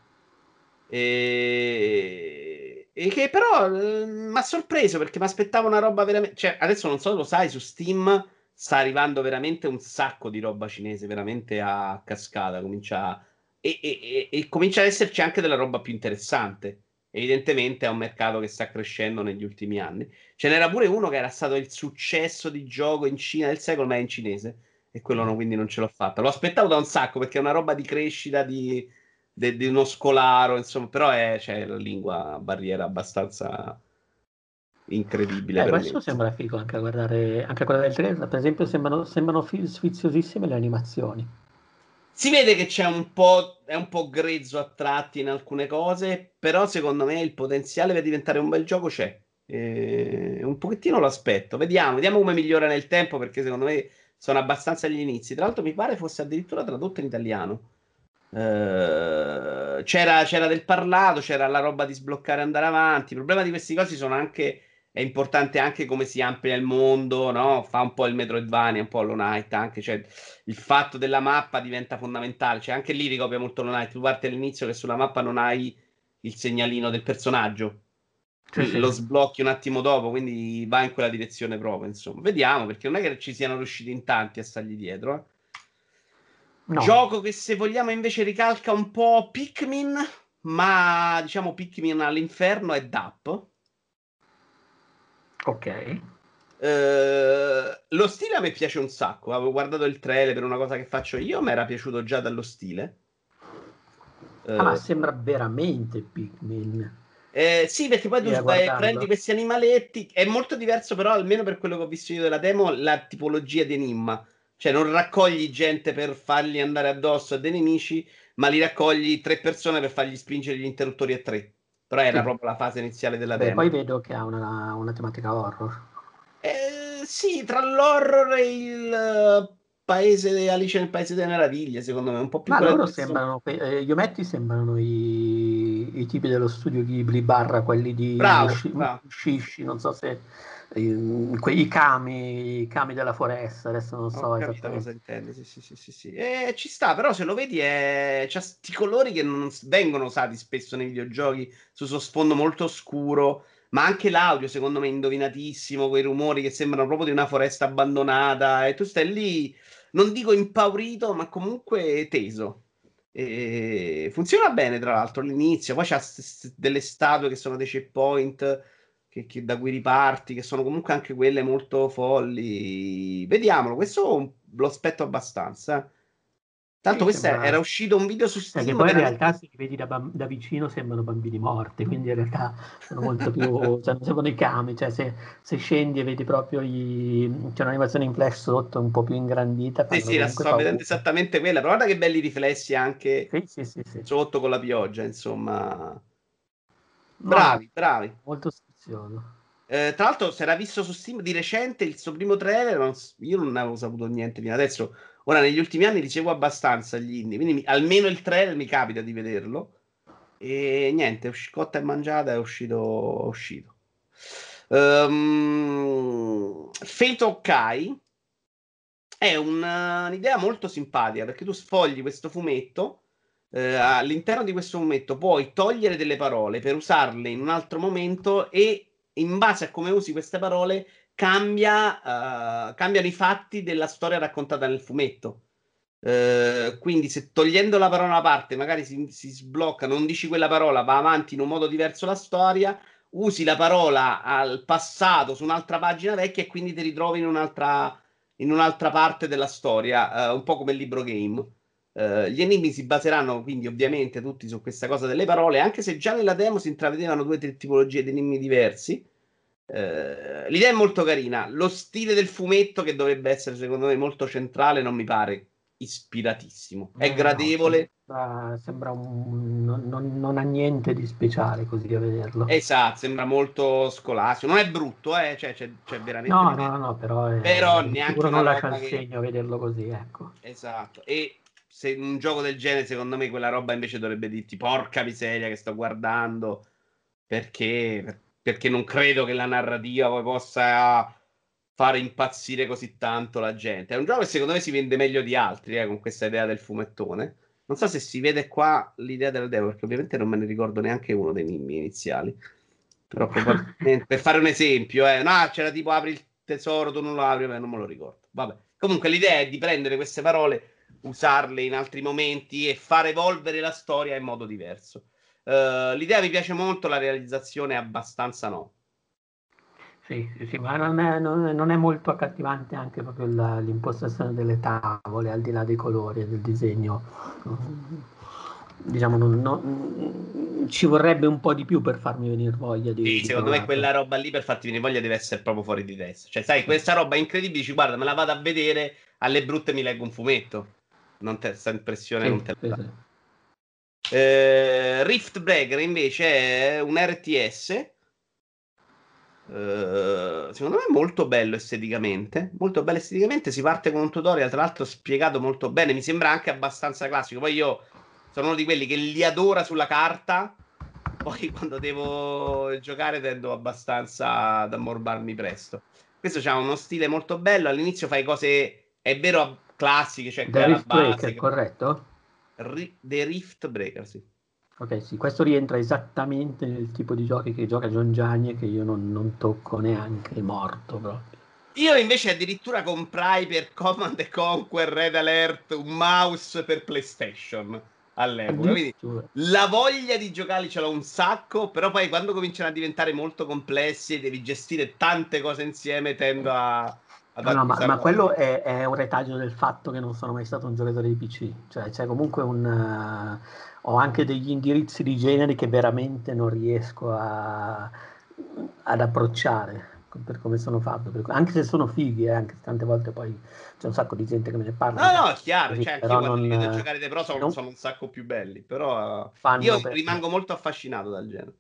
E, e che però mi ha sorpreso perché mi aspettavo una roba veramente. Cioè, adesso non so se lo sai, su Steam sta arrivando veramente un sacco di roba cinese, veramente a cascata. Comincia e, e- e- e comincia ad esserci anche della roba più interessante. Evidentemente è un mercato che sta crescendo negli ultimi anni. Ce n'era pure uno che era stato il successo di gioco in Cina del secolo, ma è in cinese. E quello no, quindi non ce l'ho fatta. Lo aspettavo da un sacco perché è una roba di crescita, di, de- di uno scolaro, insomma, però è c'è la lingua barriera abbastanza incredibile. Eh, questo sembra figo anche a guardare, anche a guardare il trailer. Per esempio, sembrano, sembrano fi- sfiziosissime le animazioni. Si vede che c'è un po', è un po' grezzo a tratti in alcune cose, però secondo me il potenziale per diventare un bel gioco c'è. E un pochettino lo aspetto. Vediamo, vediamo come migliora nel tempo, perché secondo me sono abbastanza agli inizi. Tra l'altro mi pare fosse addirittura tradotto in italiano. Eh, c'era, c'era del parlato, c'era la roba di sbloccare e andare avanti. Il problema di questi cosi sono anche è importante anche come si amplia il mondo, no? Fa un po' il Metroidvania, un po' Hollow Knight anche, cioè il fatto della mappa diventa fondamentale, cioè anche lì ricopia molto Hollow Knight, tu parti all'inizio che sulla mappa non hai il segnalino del personaggio, Sì, sì. lo sblocchi un attimo dopo, quindi va in quella direzione proprio, insomma. Vediamo, perché non è che ci siano riusciti in tanti a stargli dietro, eh. No. Gioco che se vogliamo invece ricalca un po' Pikmin, ma diciamo Pikmin all'inferno è DAP. Ok. Eh, lo stile a me piace un sacco. Avevo guardato il trailer per una cosa che faccio io, mi era piaciuto già dallo stile. Eh, Ah, ma sembra veramente Pikmin. eh, sì, perché poi tu vai- prendi questi animaletti. È molto diverso, però, almeno per quello che ho visto io della demo, la tipologia di enigma. Cioè, non raccogli gente per fargli andare addosso a dei nemici, ma li raccogli tre persone per fargli spingere gli interruttori a tre. Però era Sì. proprio la fase iniziale della Beh, demo. poi vedo che ha una, una tematica horror. Eh, sì, tra l'horror e il eh, paese di Alice nel Paese delle Meraviglie, secondo me, un po' più Ma loro direzione. sembrano, eh, gli ometti sembrano i, i tipi dello studio Ghibli barra quelli di Bravo, Mushi- bravo. Mushishi, non so se eh, quei kami, i kami della foresta, adesso non so Ho capito cosa intendi, sì, sì, sì, sì. Eh, ci sta, però se lo vedi è... c'ha sti colori che non vengono usati spesso nei videogiochi, su suo sfondo molto scuro, ma anche l'audio secondo me è indovinatissimo, quei rumori che sembrano proprio di una foresta abbandonata e tu stai lì, non dico impaurito, ma comunque teso. E funziona bene, tra l'altro, all'inizio, poi c'ha delle statue che sono dei checkpoint che, che- da cui riparti, che sono comunque anche quelle molto folli. Vediamolo, questo lo aspetto abbastanza. Tanto Sì, questo sembra- era uscito un video su Perché Steam. poi in realtà se li vedi da, bam- da vicino sembrano bambini morti, quindi in realtà sono molto più, cioè non sembrano i kami, cioè se, se scendi e vedi proprio i, c'è un'animazione in flash sotto un po' più ingrandita, Sì, sì, la sto vedendo paura. esattamente quella. Però guarda che belli riflessi anche Sì, sì, sì, sotto con la pioggia, insomma. No, Bravi, bravi. molto sfizioso. Eh, tra l'altro, si era visto su Steam di recente il suo primo trailer. non io non avevo saputo niente fino adesso. Ora, negli ultimi anni seguo abbastanza gli indie, quindi mi- almeno il trailer mi capita di vederlo. E niente, usci- cotta e mangiata è uscito. È uscito. Ehm, Fate Okai è una- un'idea molto simpatica perché tu sfogli questo fumetto. Eh, all'interno di questo fumetto puoi togliere delle parole per usarle in un altro momento e in base a come usi queste parole cambia, eh, cambiano i fatti della storia raccontata nel fumetto. Eh, quindi se togliendo la parola a parte magari si, si sblocca, non dici quella parola, va avanti in un modo diverso la storia, usi la parola al passato su un'altra pagina vecchia e quindi ti ritrovi in un'altra, in un'altra parte della storia, eh, un po' come il libro game. Eh, gli enigmi si baseranno quindi ovviamente tutti su questa cosa delle parole, anche se già nella demo si intravedevano due o tre tipologie di enigmi diversi. Eh, l'idea è molto carina. Lo stile del fumetto, che dovrebbe essere secondo me molto centrale, non mi pare ispiratissimo. È Eh, no, gradevole. sembra, sembra un, non, non- non ha niente di speciale così a vederlo. Esatto, sembra molto scolastico. Non è brutto, eh? cioè, c'è, c'è veramente. No, no, no, no, però, è, Però neanche non lascia il che- segno a vederlo così, ecco. Esatto. E se in un gioco del genere, secondo me, quella roba invece dovrebbe dirti: porca miseria, che sto guardando. Perché? Perché non credo che la narrativa poi possa fare impazzire così tanto la gente. È un gioco che secondo me si vende meglio di altri, eh, con questa idea del fumettone. Non so se si vede qua l'idea del demo, perché ovviamente non me ne ricordo neanche uno dei miei iniziali. Però probabilmente, per fare un esempio, eh, no, c'era tipo apri il tesoro, tu non lo apri, ma non me lo ricordo. Vabbè. Comunque l'idea è di prendere queste parole, usarle in altri momenti e far evolvere la storia in modo diverso. Eh, l'idea mi piace molto, la realizzazione è abbastanza no. Sì, sì, sì, ma non è, non è- non è molto accattivante anche proprio la- l'impostazione delle tavole, al di là dei colori e del disegno. Diciamo, non- non- ci vorrebbe un po' di più per farmi venire voglia di... Sì, di secondo me provarlo. quella roba lì per farti venire voglia deve essere proprio fuori di testa. Cioè, sai, questa roba è incredibile, dici, guarda, me la vado a vedere, alle brutte mi leggo un fumetto. Non te, questa impressione Sì, non te la dà. sì. Eh, Rift Breaker invece è un RTS. eh, secondo me molto bello esteticamente. Molto bello esteticamente. Si parte con un tutorial, tra l'altro spiegato molto bene. Mi sembra anche abbastanza classico. Poi io sono uno di quelli che li adora sulla carta. Poi quando devo giocare tendo abbastanza ad ammorbarmi presto. Questo ha uno stile molto bello. All'inizio fai cose, è vero, classiche, cioè The Rift Breaker, base. corretto? Ri- The Rift Breaker, sì. Ok, sì, questo rientra esattamente nel tipo di giochi che gioca John Gianni e che io non, non tocco neanche morto proprio. Io invece addirittura comprai per Command and Conquer Red Alert un mouse per PlayStation all'epoca. Quindi la voglia di giocarli ce l'ho un sacco, però poi quando cominciano a diventare molto complessi e devi gestire tante cose insieme, tendo a... No, no, ma, ma quello è, è un retaggio del fatto che non sono mai stato un giocatore di PC, cioè c'è comunque un... eh, ho anche degli indirizzi di generi che veramente non riesco a, ad approcciare per come sono fatto, anche se sono fighi, eh, anche se tante volte poi c'è un sacco di gente che me ne parla. No, no, è chiaro, così, cioè, anche io quando non, vedo eh, giocare dei pro sono, non sono un sacco più belli, però fanno io rimango molto affascinato dal genere.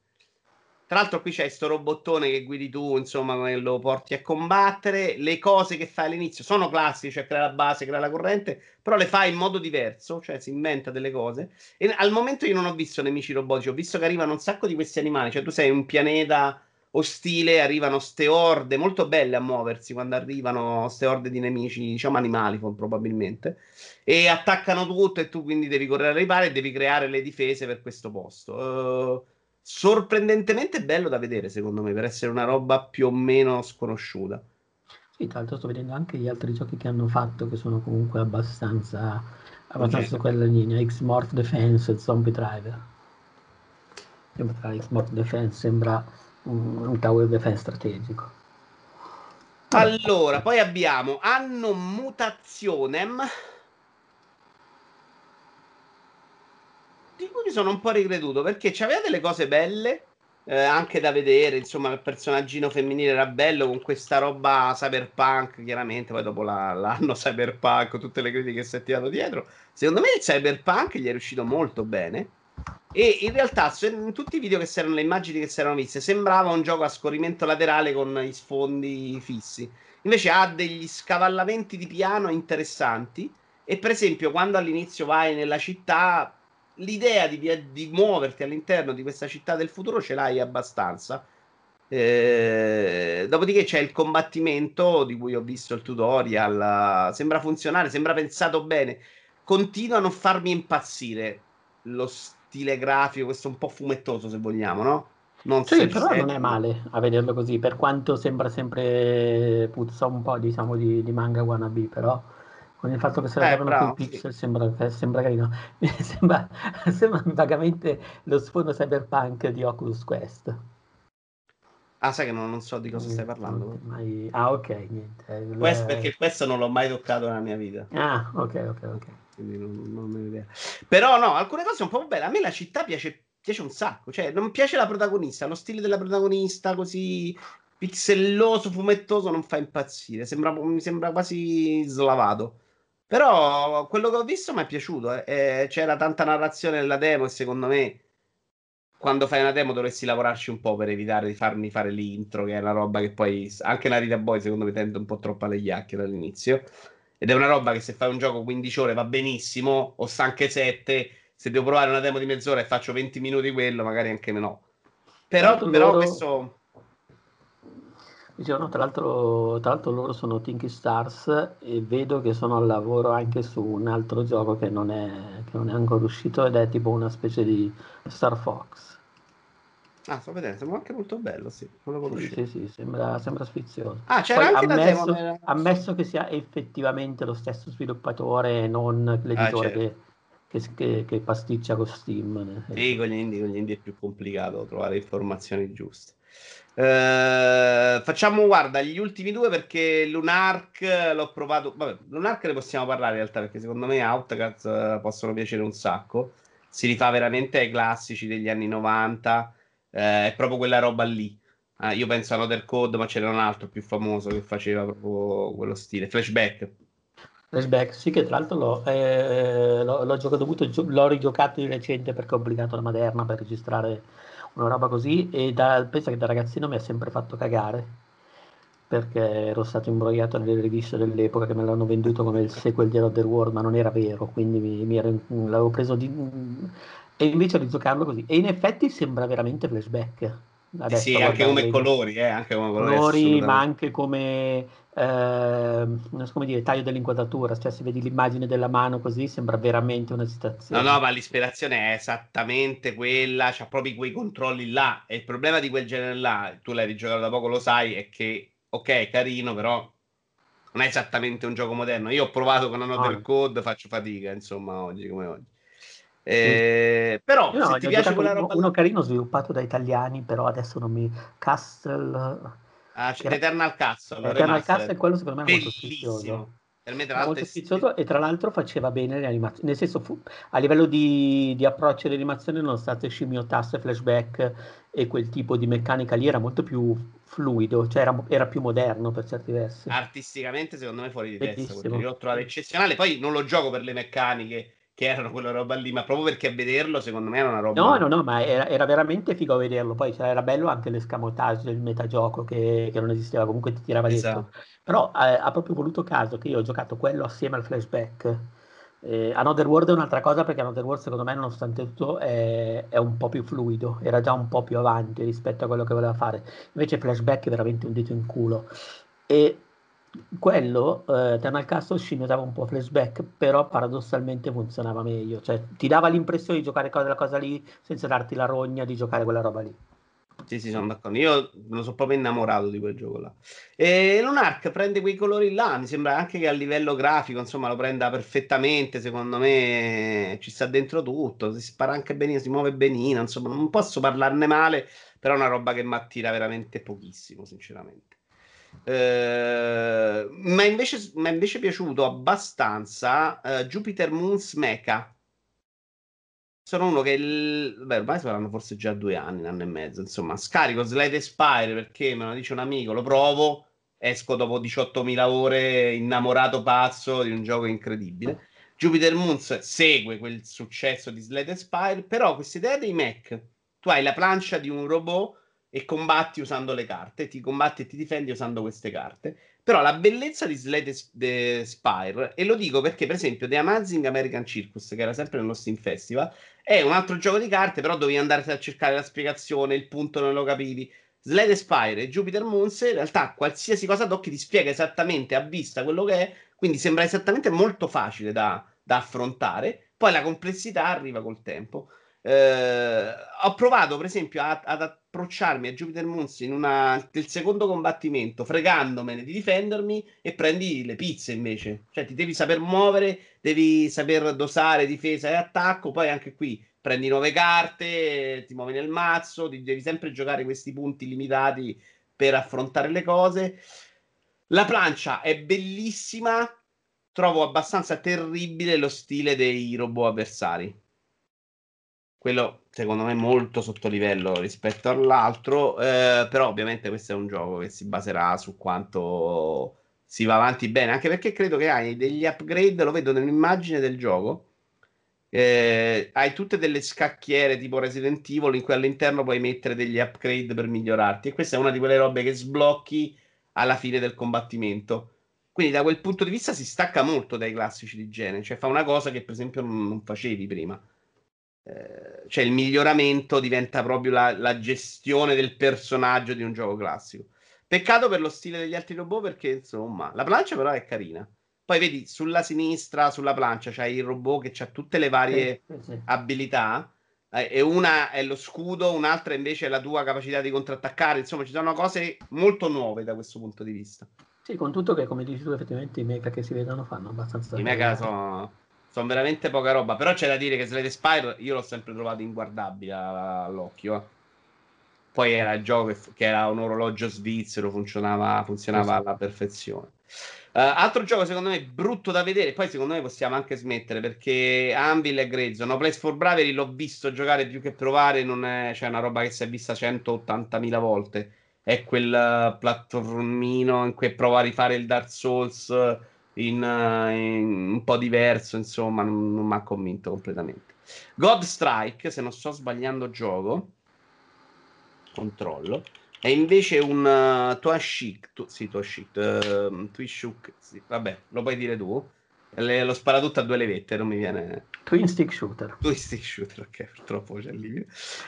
Tra l'altro qui c'è sto robottone che guidi tu, insomma, come lo porti a combattere. Le cose che fai all'inizio sono classiche, cioè crea la base, crea la corrente, però le fai in modo diverso, cioè si inventa delle cose. E al momento io non ho visto nemici robotici, ho visto che arrivano un sacco di questi animali, cioè tu sei un pianeta ostile, arrivano ste orde molto belle a muoversi quando arrivano ste orde di nemici, diciamo animali probabilmente, e attaccano tutto e tu quindi devi correre a ripare e devi creare le difese per questo posto. Eh, sorprendentemente bello da vedere, secondo me, per essere una roba più o meno sconosciuta. Sì, tra l'altro sto vedendo anche gli altri giochi che hanno fatto che sono comunque abbastanza, abbastanza Ok. quella linea, X-Morph Defense e Zombie Driver. Sembra X-Morph Defense sembra un, un tower defense strategico. Allora, poi abbiamo Anno Mutationem. Di cui mi sono un po' ricreduto perché c'aveva delle cose belle, eh, anche da vedere. Insomma, il personaggino femminile era bello con questa roba cyberpunk. Chiaramente, poi dopo la- l'anno cyberpunk, tutte le critiche che si è tirato dietro. Secondo me il cyberpunk gli è riuscito molto bene. E in realtà, in tutti i video che si erano, le immagini che si erano viste, sembrava un gioco a scorrimento laterale con i sfondi fissi. Invece ha degli scavallamenti di piano interessanti. E per esempio, quando all'inizio vai nella città, l'idea di, via- di muoverti all'interno di questa città del futuro ce l'hai abbastanza. Eh, dopodiché c'è il combattimento di cui ho visto il tutorial. Sembra funzionare, sembra pensato bene. Continua a non farmi impazzire lo stile grafico, questo un po' fumettoso se vogliamo, no? Non Sì, però non è male a vederlo così, per quanto sembra sempre puzza un po' diciamo di, di manga wannabe, però con il fatto che se la Eh, cavano con i pixel sembra, sembra carino. Sembra, sembra vagamente lo sfondo cyberpunk di Oculus Quest. Ah, sai che non, non so di cosa stai parlando. Niente, mai- Ah, ok, niente. eh, Questo perché questo non l'ho mai toccato nella mia vita. Ah, ok, ok, ok. Quindi non, non ho idea. Però no, alcune cose un po' belle. A me la città piace, piace un sacco. Cioè, non piace la protagonista. Lo stile della protagonista così pixelloso, fumettoso, non fa impazzire. Sembra, mi sembra quasi slavato. Però quello che ho visto mi è piaciuto. Eh. C'era tanta narrazione nella demo e secondo me quando fai una demo dovresti lavorarci un po' per evitare di farmi fare l'intro, che è una roba che poi anche la Rita Boy secondo me tende un po' troppo alle chiacchiere all'inizio. Ed è una roba che se fai un gioco 15 ore va benissimo, o sta anche 7. Se devo provare una demo di mezz'ora e faccio 20 minuti quello, magari anche no. Però, però loro... questo Dicevano, tra l'altro, tra l'altro loro sono Tinky Stars e vedo che sono al lavoro anche su un altro gioco che non è, che non è ancora uscito ed è tipo una specie di Star Fox. Ah, sto vedendo, sembra anche molto bello, sì. Sì, sì, sì sembra, sembra sfizioso. Ah, c'era Poi anche ammesso, la demo. ammesso che sia effettivamente lo stesso sviluppatore e non l'editore ah, certo. che, che, che, pasticcia con Steam. Sì, con gli indie, con gli indie è più complicato trovare informazioni giuste. Uh, facciamo, guarda, gli ultimi due perché Lunark l'ho provato. Vabbè, Lunark ne possiamo parlare in realtà perché secondo me Outcast uh, possono piacere un sacco. Si rifà veramente ai classici degli anni 90. Uh, eh, è proprio quella roba lì. Ah, io penso a Another Code, ma c'era un altro più famoso che faceva proprio quello stile. Flashback. Flashback, sì, che tra l'altro l'ho, eh, l'ho, l'ho giocato, l'ho rigiocato di recente perché ho obbligato la Maderna per registrare una roba così e da, penso che da ragazzino mi ha sempre fatto cagare perché ero stato imbrogliato nelle riviste dell'epoca che me l'hanno venduto come il sequel di Other World ma non era vero quindi mi, mi ero, l'avevo preso di, e invece di giocarlo così. E in effetti sembra veramente flashback. Adesso, sì, anche come colori, eh, anche come colori, colori ma anche come eh, come dire, taglio dell'inquadratura, cioè se vedi l'immagine della mano così sembra veramente una citazione. No, no, ma l'ispirazione è esattamente quella, c'ha proprio quei controlli là. E il problema di quel genere là, tu l'hai rigiocato da poco, lo sai, è che, ok, è carino, però non è esattamente un gioco moderno. Io ho provato con Another no. Code, faccio fatica, insomma, oggi come oggi. Eh, però no, se ti piace quella roba uno carino sviluppato da italiani però adesso non mi Castle Ah, c'è. Eternal Castle. Eternal Castle è quello secondo me è molto sfizioso. Per me, tra l'altro, molto sfizioso e tra l'altro faceva bene le animazioni. Nel senso, fu, a livello di, di approccio all'animazione, nonostante scimmiottasse, flashback e quel tipo di meccanica lì, era molto più fluido, cioè era, era più moderno per certi versi. Artisticamente, secondo me, fuori di Bellissimo. testa. L'ho trovato eccezionale. Poi non lo gioco per le meccaniche che erano quella roba lì, ma proprio perché a vederlo secondo me era una roba... No, no, no, ma era, era veramente figo vederlo, poi cioè, era bello anche l'escamotage del metagioco che, che non esisteva, comunque ti tirava esatto. dentro. Però eh, ha proprio voluto caso che io ho giocato quello assieme al flashback. Eh, Another World è un'altra cosa perché Another World secondo me nonostante tutto è, è, un po' più fluido, era già un po' più avanti rispetto a quello che voleva fare. Invece flashback è veramente un dito in culo. E quello eh, Eternal Castle scimmiotava un po' flashback, però paradossalmente funzionava meglio, cioè ti dava l'impressione di giocare quella cosa lì senza darti la rogna di giocare quella roba lì. Sì, sì, sono d'accordo. Io lo sono proprio innamorato di quel gioco là. E Lunark prende quei colori là, mi sembra anche che a livello grafico, insomma, lo prenda perfettamente, secondo me ci sta dentro tutto, si spara anche benino, si muove benino, insomma, non posso parlarne male, però è una roba che mi attira veramente pochissimo, sinceramente. Ma invece mi è invece piaciuto abbastanza uh, Jupiter Moon's Mecha. Sono uno che il... Beh, ormai saranno forse già due anni, un anno e mezzo. Insomma, scarico Slide Spire perché me lo dice un amico, lo provo, esco dopo 18.000 ore innamorato pazzo di un gioco incredibile. Jupiter Moons segue quel successo di Slide Spire, però questa idea dei mech, tu hai la plancia di un robot e combatti usando le carte, ti combatti e ti difendi usando queste carte. Però la bellezza di Slade the Spire, e lo dico perché, per esempio, The Amazing American Circus, che era sempre nello Steam Festival, è un altro gioco di carte, però dovevi andare a cercare la spiegazione, il punto non lo capivi. Slade Spire e Jupiter Moons, in realtà, qualsiasi cosa tocchi ti spiega esattamente a vista quello che è, quindi sembra esattamente molto facile da, da affrontare. Poi la complessità arriva col tempo. Eh, ho provato, per esempio, a, ad approcciarmi a Jupiter Moons in una, nel secondo combattimento, fregandomene di difendermi e prendi le pizze invece. Cioè, ti devi saper muovere, devi saper dosare difesa e attacco. Poi anche qui prendi nuove carte, ti muovi nel mazzo, ti devi sempre giocare questi punti limitati per affrontare le cose. La plancia è bellissima, trovo abbastanza terribile lo stile dei robot avversari quello secondo me molto sotto livello rispetto all'altro, eh, però ovviamente questo è un gioco che si baserà su quanto si va avanti bene, anche perché credo che hai degli upgrade, lo vedo nell'immagine del gioco. Eh, hai tutte delle scacchiere tipo Resident Evil in cui all'interno puoi mettere degli upgrade per migliorarti. E questa è una di quelle robe che sblocchi alla fine del combattimento. Quindi da quel punto di vista si stacca molto dai classici di genere, cioè fa una cosa che per esempio non facevi prima. Eh, cioè il miglioramento diventa proprio la, la, gestione del personaggio di un gioco classico. Peccato per lo stile degli altri robot perché insomma la plancia però è carina. Poi vedi sulla sinistra, sulla plancia, c'è il robot che ha tutte le varie sì, sì. abilità eh, e una è lo scudo, un'altra invece è la tua capacità di contrattaccare. Insomma, ci sono cose molto nuove da questo punto di vista. Sì, con tutto che, come dici tu, effettivamente i mecha che si vedono fanno abbastanza. I mecha sono sono veramente poca roba. Però c'è da dire che Slade Spire io l'ho sempre trovato inguardabile all'occhio. Poi era il gioco che, che, era un orologio svizzero, funzionava, funzionava alla perfezione. Uh, altro gioco secondo me brutto da vedere, poi secondo me possiamo anche smettere perché Anvil e Grezzo, No Place for Bravery l'ho visto giocare più che provare, non è cioè, una roba che si è vista 180.000 volte. È quel uh, platformino in cui prova a rifare il Dark Souls in, uh, in un po' diverso, insomma, non, non mi ha convinto completamente. God Strike, se non sto sbagliando gioco, controllo, è invece un uh, Toashik, tu, sì, Toashik, uh, Twishuk, sì, vabbè, lo puoi dire tu. Le, lo spara tutto a due levette, non mi viene. Twin stick shooter. Twin stick shooter, ok, purtroppo c'è lì.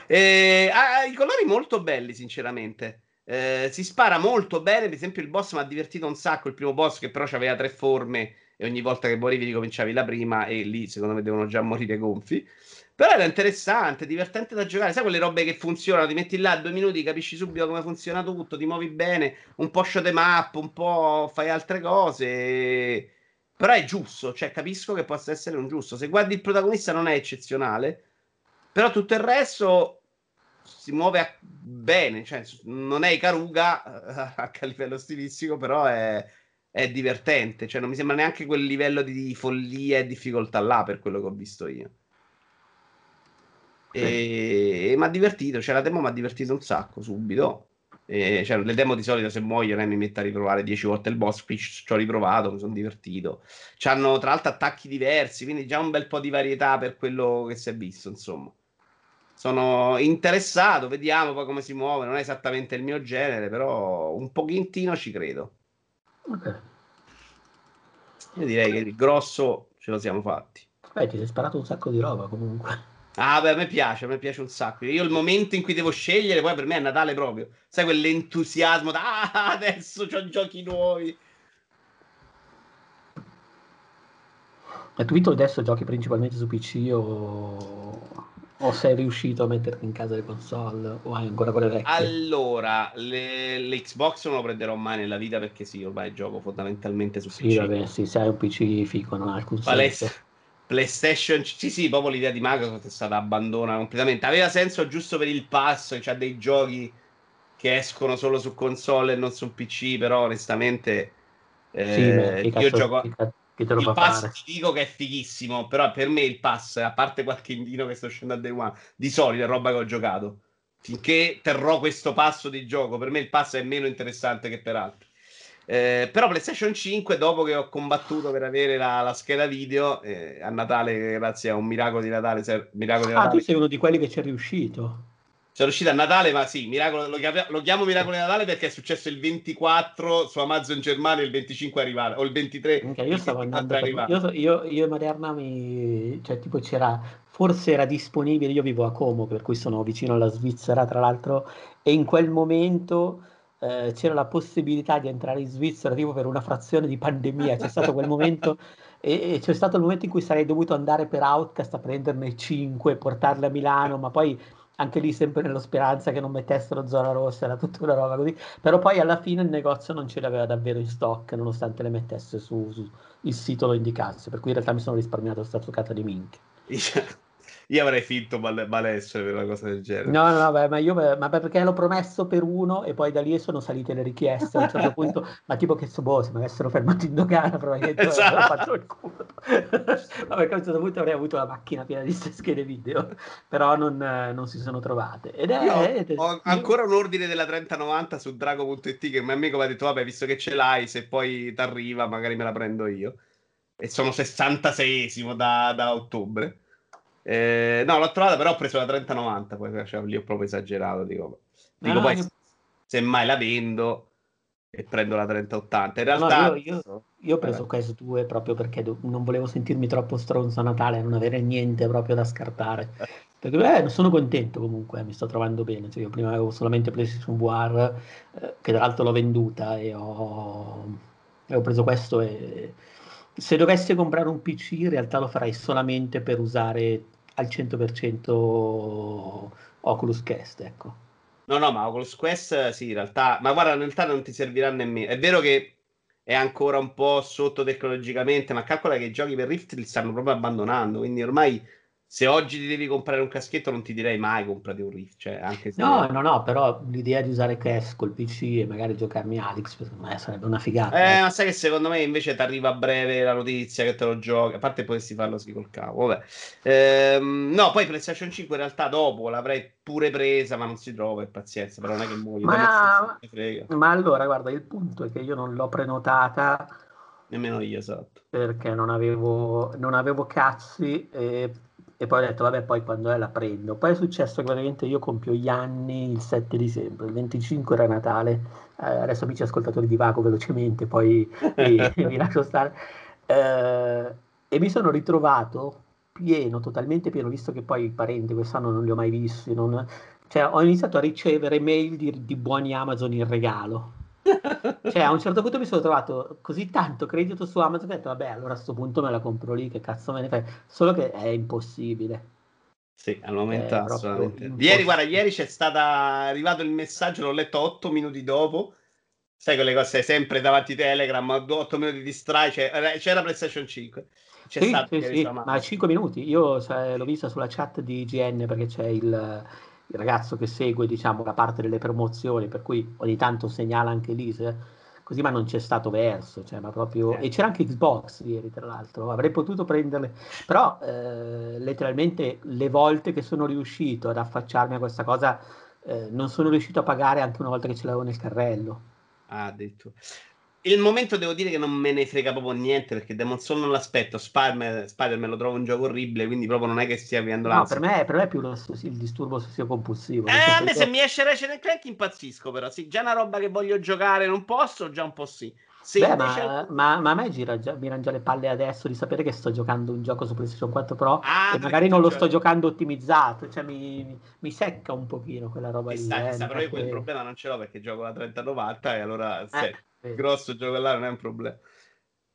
E, ha i colori molto belli, sinceramente. Eh, si spara molto bene. Per esempio, il boss mi ha divertito un sacco. Il primo boss, che però aveva tre forme, e ogni volta che morivi ricominciavi la prima, e lì secondo me devono già morire gonfi. Però era interessante, divertente da giocare. Sai quelle robe che funzionano? Ti metti là due minuti, capisci subito come funziona tutto, ti muovi bene, un po' show them up, un po' fai altre cose. Però è giusto, cioè capisco che possa essere un giusto. Se guardi il protagonista non è eccezionale, però tutto il resto si muove bene, cioè non è Ikaruga a livello stilistico, però è, è, divertente, cioè non mi sembra neanche quel livello di follia e difficoltà là per quello che ho visto io. E, e mi ha divertito, cioè la demo mi ha divertito un sacco subito. E, cioè, le demo di solito se muoiono eh, mi metto a riprovare 10 volte il boss, qui ci ho riprovato, mi sono divertito. C'hanno tra l'altro attacchi diversi, quindi già un bel po' di varietà per quello che si è visto, insomma sono interessato, vediamo poi come si muove, non è esattamente il mio genere, però un pochettino ci credo. Ok. Io direi che il grosso ce lo siamo fatti. Beh, ti sei sparato un sacco di roba comunque. Ah, beh, a me piace, a me piace un sacco. Io il momento in cui devo scegliere, poi per me è Natale proprio. Sai, quell'entusiasmo da ah, adesso ho giochi nuovi. E tu Vito adesso giochi principalmente su PC o o sei riuscito a metterti in casa le console o hai ancora quelle vecchie? Allora, le, l'Xbox non lo prenderò mai nella vita perché sì, ormai gioco fondamentalmente su sì, PC. Vabbè, sì, se hai un PC fico non ha alcun Palest- senso. PlayStation, sì, sì, proprio l'idea di Microsoft è stata abbandonata completamente. Aveva senso giusto per il pass, c'ha cioè dei giochi che escono solo su console e non su PC, però onestamente eh, sì, io gioco che te lo il pass fare. ti dico che è fighissimo, però per me il pass, a parte qualche indino che sto scendendo a Day One, di solito è roba che ho giocato. Finché terrò questo passo di gioco, per me il pass è meno interessante che per altri. Eh, però PlayStation 5, dopo che ho combattuto per avere la, la scheda video, eh, a Natale, grazie a un miracolo di Natale, se, miracolo di Natale. Ah, tu sei uno di quelli che ci è riuscito. Sono uscito a Natale, ma sì, miracolo, lo, chiamo, lo, chiamo Miracolo di Natale perché è successo il 24 su Amazon Germania, il 25 arrivare, o il 23. Okay, io stavo andando, io, io, io, e Mariana mi, cioè tipo c'era, forse era disponibile, io vivo a Como, per cui sono vicino alla Svizzera, tra l'altro, e in quel momento eh, c'era la possibilità di entrare in Svizzera tipo per una frazione di pandemia, c'è stato quel momento... E, e c'è stato il momento in cui sarei dovuto andare per Outcast a prenderne 5, portarle a Milano, ma poi anche lì sempre nello speranza che non mettessero zona rossa, era tutta una roba così, però poi alla fine il negozio non ce l'aveva davvero in stock nonostante le mettesse su, su il sito lo indicasse, per cui in realtà mi sono risparmiato questa zuccata di minchia. Io avrei finto mal- malessere per una cosa del genere. No, no, no, beh, ma io ma perché l'ho promesso per uno e poi da lì sono salite le richieste a un certo punto, ma tipo che so, boh, se mi avessero fermato in dogana probabilmente esatto. avrei fatto il culo. ma perché a un certo punto avrei avuto la macchina piena di schede video, però non, non si sono trovate. Ed è, io ed è, ho ancora un ordine della 3090 su drago.it che il mio amico mi ha detto, vabbè, visto che ce l'hai, se poi ti arriva magari me la prendo io. E sono 66esimo da, da ottobre. Eh, no, l'ho trovata, però ho preso la 3090, poi cioè, lì ho proprio esagerato. Dico, dico ah, poi io... se mai la vendo e prendo la 3080. In realtà... No, io, io, io, ho preso questo 2 proprio perché non volevo sentirmi troppo stronzo a Natale, non avere niente proprio da scartare. Perché beh, sono contento comunque, mi sto trovando bene. Cioè, io prima avevo solamente PlayStation VR, eh, che tra l'altro l'ho venduta e ho, e ho preso questo e se dovessi comprare un PC in realtà lo farei solamente per usare al 100% Oculus Quest, ecco. No, no, ma Oculus Quest sì, in realtà, ma guarda, in realtà non ti servirà nemmeno. È vero che è ancora un po' sotto tecnologicamente, ma calcola che i giochi per Rift li stanno proprio abbandonando, quindi ormai se oggi ti devi comprare un caschetto non ti direi mai comprati un Rift cioè, anche se... no no no però l'idea di usare Cash col PC e magari giocarmi Alex secondo me sarebbe una figata eh, eh. ma sai che secondo me invece ti arriva a breve la notizia che te lo giochi a parte potresti farlo sì col cavo vabbè. Ehm, no poi PlayStation 5 in realtà dopo l'avrei pure presa ma non si trova e pazienza però non è che muoio ma... ma allora guarda il punto è che io non l'ho prenotata nemmeno io esatto. perché non avevo, non avevo cazzi e e poi ho detto vabbè poi quando è la prendo. Poi è successo che praticamente io compio gli anni il 7 dicembre il 25 era Natale. Eh, adesso amici ascoltatori divago velocemente poi vi, vi lascio stare. Eh, e mi sono ritrovato pieno totalmente pieno visto che poi i parenti quest'anno non li ho mai visti non, cioè, ho iniziato a ricevere mail di, di buoni Amazon in regalo cioè, a un certo punto mi sono trovato così tanto credito su Amazon che ho detto, vabbè, allora a questo punto me la compro lì, che cazzo me ne fai? Solo che è impossibile. Sì, al momento è assolutamente. Ieri, guarda, ieri c'è stato arrivato il messaggio, l'ho letto otto minuti dopo. Sai quelle cose sempre davanti a Telegram, otto minuti di strike, cioè, c'era PlayStation 5. C'è sì, stato, sì, sì, ma 5 minuti. Io cioè, l'ho vista sulla chat di IGN perché c'è il il ragazzo che segue diciamo, la parte delle promozioni, per cui ogni tanto segnala anche lì, se, così ma non c'è stato verso, cioè, ma proprio... e c'era anche Xbox ieri tra l'altro, avrei potuto prenderle, però eh, letteralmente le volte che sono riuscito ad affacciarmi a questa cosa eh, non sono riuscito a pagare anche una volta che ce l'avevo nel carrello. Ah, detto il momento devo dire che non me ne frega proprio niente perché Demon Soul non l'aspetto. Spider-Man, Spider-Man lo trovo un gioco orribile, quindi proprio non è che stia avviando No, per me, per me, è più lo, il disturbo ossessivo compulsivo. Eh, a me se mi esce Ratchet Clank impazzisco, però sì, già una roba che voglio giocare non posso, già un po' sì. Sì, Beh, ma, ma, ma, a me gira già, mi già le palle adesso di sapere che sto giocando un gioco su PlayStation 4 Pro ah, e magari non lo sto giocando ottimizzato, cioè mi, mi, secca un pochino quella roba lì. Sta, eh, sta, però io quel problema non ce l'ho perché gioco la 3090 e allora eh, se, grosso gioco là non è un problema.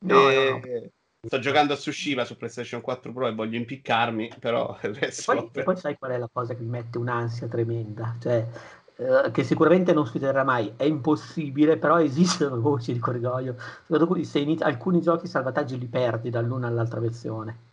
No, e... no, no. Sto giocando a Tsushima su PlayStation 4 Pro e voglio impiccarmi, però il resto... Poi, per... poi sai qual è la cosa che mi mette un'ansia tremenda? Cioè, eh, che sicuramente non succederà mai, è impossibile, però esistono voci di corridoio, cui se inizi, alcuni giochi salvataggi li perdi dall'una all'altra versione.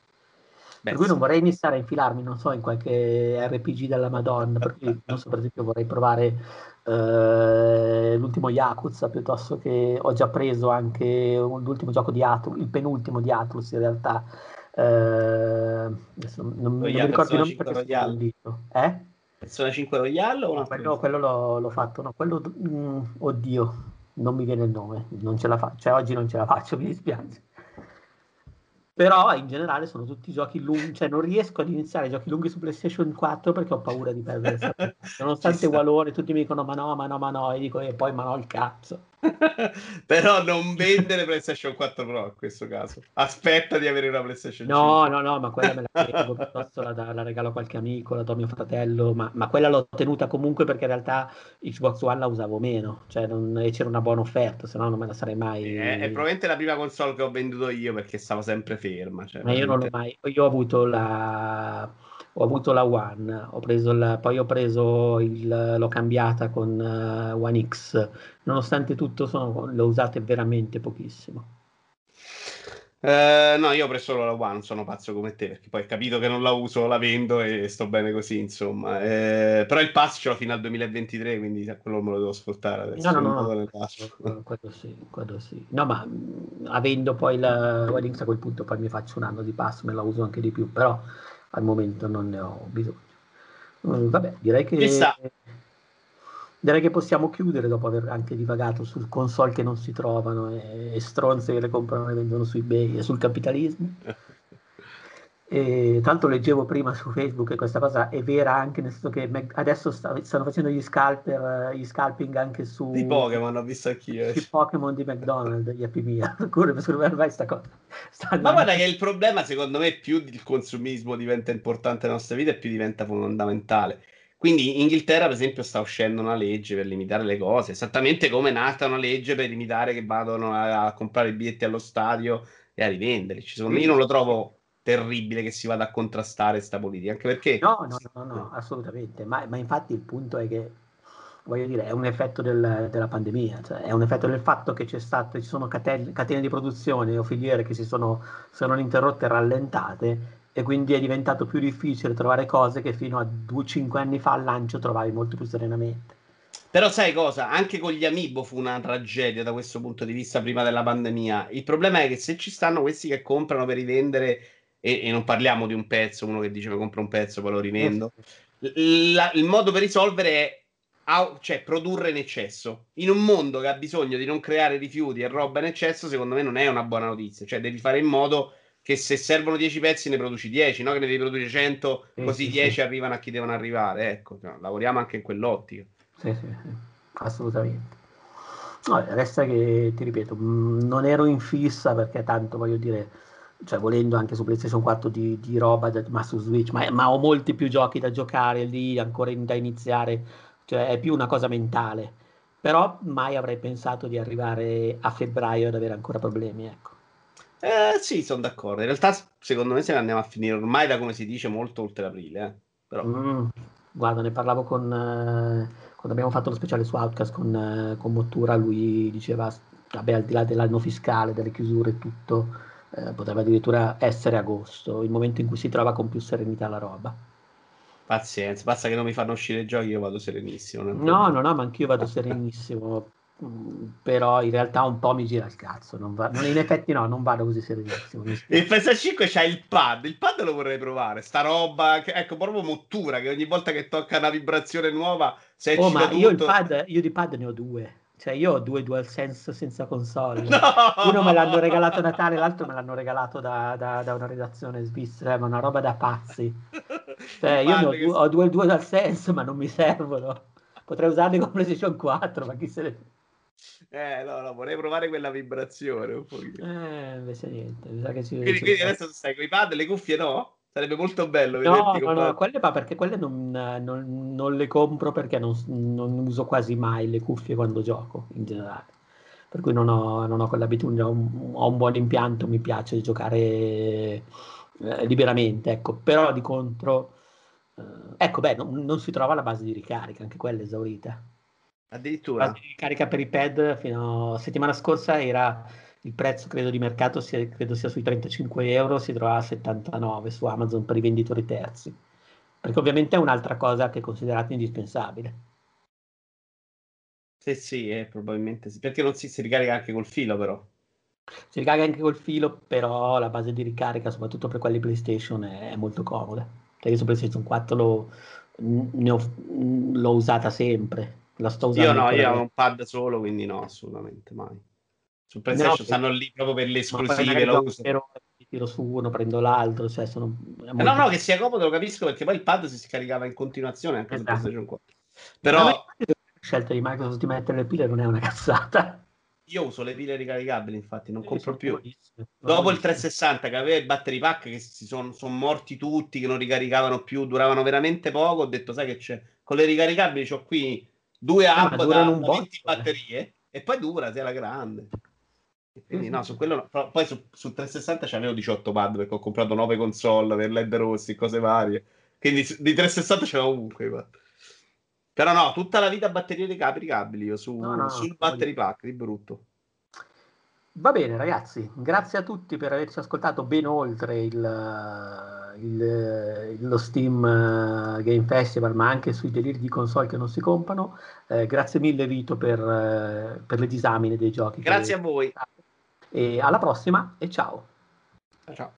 Beh, per cui non vorrei iniziare a infilarmi, non so, in qualche RPG della Madonna, per cui, non so, per esempio vorrei provare uh, l'ultimo Yakuza, piuttosto che ho già preso anche l'ultimo gioco di Atlus, il penultimo di Atlus in realtà, adesso non, non mi ricordo il nome perché Eh? Persona 5 Royale o no, quello, quello l'ho, l'ho, fatto, no, quello, mm, oddio, non mi viene il nome, non ce la faccio, cioè oggi non ce la faccio, mi dispiace però in generale sono tutti giochi lunghi, cioè non riesco ad iniziare giochi lunghi su PlayStation 4 perché ho paura di perdere nonostante Walone tutti mi dicono ma no, ma no, ma no e dico e poi ma no il cazzo però non vendere PlayStation 4 Pro in questo caso aspetta di avere una PlayStation no, 5 no, no, ma quella me la tengo piuttosto la, la, regalo a qualche amico, la do a mio fratello ma, ma, quella l'ho tenuta comunque perché in realtà Xbox One la usavo meno cioè non, e c'era una buona offerta se no non me la sarei mai è, è probabilmente la prima console che ho venduto io perché stavo sempre ferma. Cioè, Ma io non l'ho mai. Io ho avuto la. Ho avuto la One, ho preso la, poi ho preso il, l'ho cambiata con uh, One X, nonostante tutto sono, l'ho usata veramente pochissimo. Eh, no, io ho preso solo la One, sono pazzo come te, perché poi ho capito che non la uso, la vendo e sto bene così, insomma. Eh, però il pass ce l'ho fino al 2023, quindi a quello me lo devo ascoltare adesso. No, no, no, no. Quello, quello sì, quello sì. No, ma mh, avendo poi la Weddings a quel punto poi mi faccio un anno di pass, me la uso anche di più, però al momento non ne ho bisogno. Mm, vabbè, direi che direi che possiamo chiudere dopo aver anche divagato sul console che non si trovano e, e stronze che le comprano e vendono su eBay e sul capitalismo. E tanto leggevo prima su Facebook che questa cosa è vera anche nel senso che adesso sta- stanno facendo gli scalper, eh, gli scalping anche su Di Pokémon ho visto anch'io. eh. sui Pokémon di McDonald's, gli Happy Meal. Secondo me ormai sta cosa sta Ma guarda che il problema, secondo me, più il consumismo diventa importante nella nostra vita e più diventa fondamentale. Quindi in Inghilterra, per esempio, sta uscendo una legge per limitare le cose, esattamente come è nata una legge per limitare che vadano a, a comprare i biglietti allo stadio e a rivenderli. Io non lo trovo terribile che si vada a contrastare sta politica, anche perché No, no, no, no, assolutamente. Ma, ma infatti il punto è che, voglio dire, è un effetto del- della pandemia, cioè è un effetto del fatto che c'è stato, ci sono catene, catene di produzione o filiere che si sono, sono interrotte e rallentate e quindi è diventato più difficile trovare cose che fino a 2-5 anni fa al lancio trovavi molto più serenamente. Però sai cosa? Anche con gli Amiibo fu una tragedia da questo punto di vista prima della pandemia. Il problema è che se ci stanno questi che comprano per rivendere, e, e non parliamo di un pezzo, uno che dice mi compro un pezzo poi lo rivendo, l- la- il modo per risolvere è au- cioè, produrre in eccesso. In un mondo che ha bisogno di non creare rifiuti e roba in eccesso, secondo me non è una buona notizia. Cioè, devi fare in modo che se servono 10 pezzi ne produci 10, no? Che ne devi produrre 100, Sì, così sì, 10 sì. arrivano a chi devono arrivare. Ecco, cioè, lavoriamo anche in quell'ottica. Sì, sì, assolutamente. Vabbè, resta che, ti ripeto, mh, non ero in fissa perché tanto voglio dire, cioè volendo anche su PlayStation 4 di, di roba, da- ma su Switch, ma, ma ho molti più giochi da giocare lì, ancora in- da iniziare, cioè è più una cosa mentale. Però mai avrei pensato di arrivare a febbraio ad avere ancora problemi, ecco. Eh, sì, sono d'accordo. In realtà, secondo me, se ne andiamo a finire ormai da come si dice molto oltre aprile. eh. Però, Mm, guarda, ne parlavo con, eh, quando abbiamo fatto lo speciale su Outcast con, eh, con Mottura, lui diceva, vabbè, al di là dell'anno fiscale, delle chiusure e tutto, eh, poteva addirittura essere agosto, il momento in cui si trova con più serenità la roba. pazienza, basta che non mi fanno uscire i giochi, io vado serenissimo. No, no, no, ma anch'io vado serenissimo, mm, però in realtà un po' mi gira il cazzo, non va- non- in effetti no, non vado così serenissimo. Il PS5 c'ha il pad, il pad lo vorrei provare, sta roba, che- ecco, proprio mottura, che ogni volta che tocca una vibrazione nuova, se Oh, ma io, il tutto. pad, io di pad ne ho due, cioè io ho due DualSense senza console. No! Uno me l'hanno regalato a Natale, l'altro me l'hanno regalato da, da- da una redazione svizzera, ma una roba da pazzi. Cioè, io ho, due, ho due, senso, ma non mi servono. Potrei usarli con PlayStation 4, ma chi se ne... Eh, no, no, vorrei provare quella vibrazione un pochino. Eh, invece niente, mi sa che ci... Quindi, quindi adesso stai con i pad, le cuffie no? Sarebbe molto bello No, vederti no, no, pad. quelle, ma perché quelle non, non- non le compro perché non, non uso quasi mai le cuffie quando gioco, in generale. Per cui non ho, non ho quell'abitudine, ho un, ho un buon impianto, mi piace giocare eh, liberamente, ecco. Però di contro, eh, ecco, beh, non, non si trova la base di ricarica, anche quella è esaurita. La Addirittura. base di ricarica per i pad fino a settimana scorsa era il prezzo, credo, di mercato sia, credo sia sui 35 euro, si trovava a 79 su Amazon per i venditori terzi. Perché ovviamente è un'altra cosa che è considerata indispensabile. Sì, sì, eh, probabilmente sì. Perché non si, si ricarica anche col filo, però. Si ricarica anche col filo, però la base di ricarica, soprattutto per quelli PlayStation, è, è molto comoda. Perché su PlayStation 4 l'ho, ne ho- l'ho usata sempre. La sto usando Io no, io ho un pad solo, quindi no, assolutamente mai. Su PlayStation No, stanno lì proprio per le esclusive, lo ore, tiro su uno, prendo l'altro, cioè sono... Eh, molto- No, no, che sia comodo lo capisco perché poi il pad si scaricava in continuazione anche su Esatto. PlayStation 4. Ma Però la scelta di Microsoft di mettere le pile non è una cazzata. io uso le pile ricaricabili, infatti, non compro più. Dopo il comodissime. 360 che aveva il battery pack che si sono morti tutti, che non ricaricavano più, duravano veramente poco, ho detto, sai che c'è? Con le ricaricabili ho qui due Eh, hub da, un da botto, 20 eh. batterie e poi dura, sei la grande. Quindi no, su quello no. Poi su, su 360 c'avevo 18 pad perché ho comprato 9 console per LED rossi, cose varie. Quindi di 360 c'avevo ovunque. pad. Però no, tutta la vita batterie ricaricabili io su, No, no, sul battery pack, di brutto. Va bene ragazzi, grazie a tutti per averci ascoltato ben oltre il, il, lo Steam eh, Game Festival, ma anche sui deliri di console che non si compano. Eh, grazie mille Vito per, eh, per le disamine dei giochi. Grazie a voi. E alla prossima e ciao. Ciao.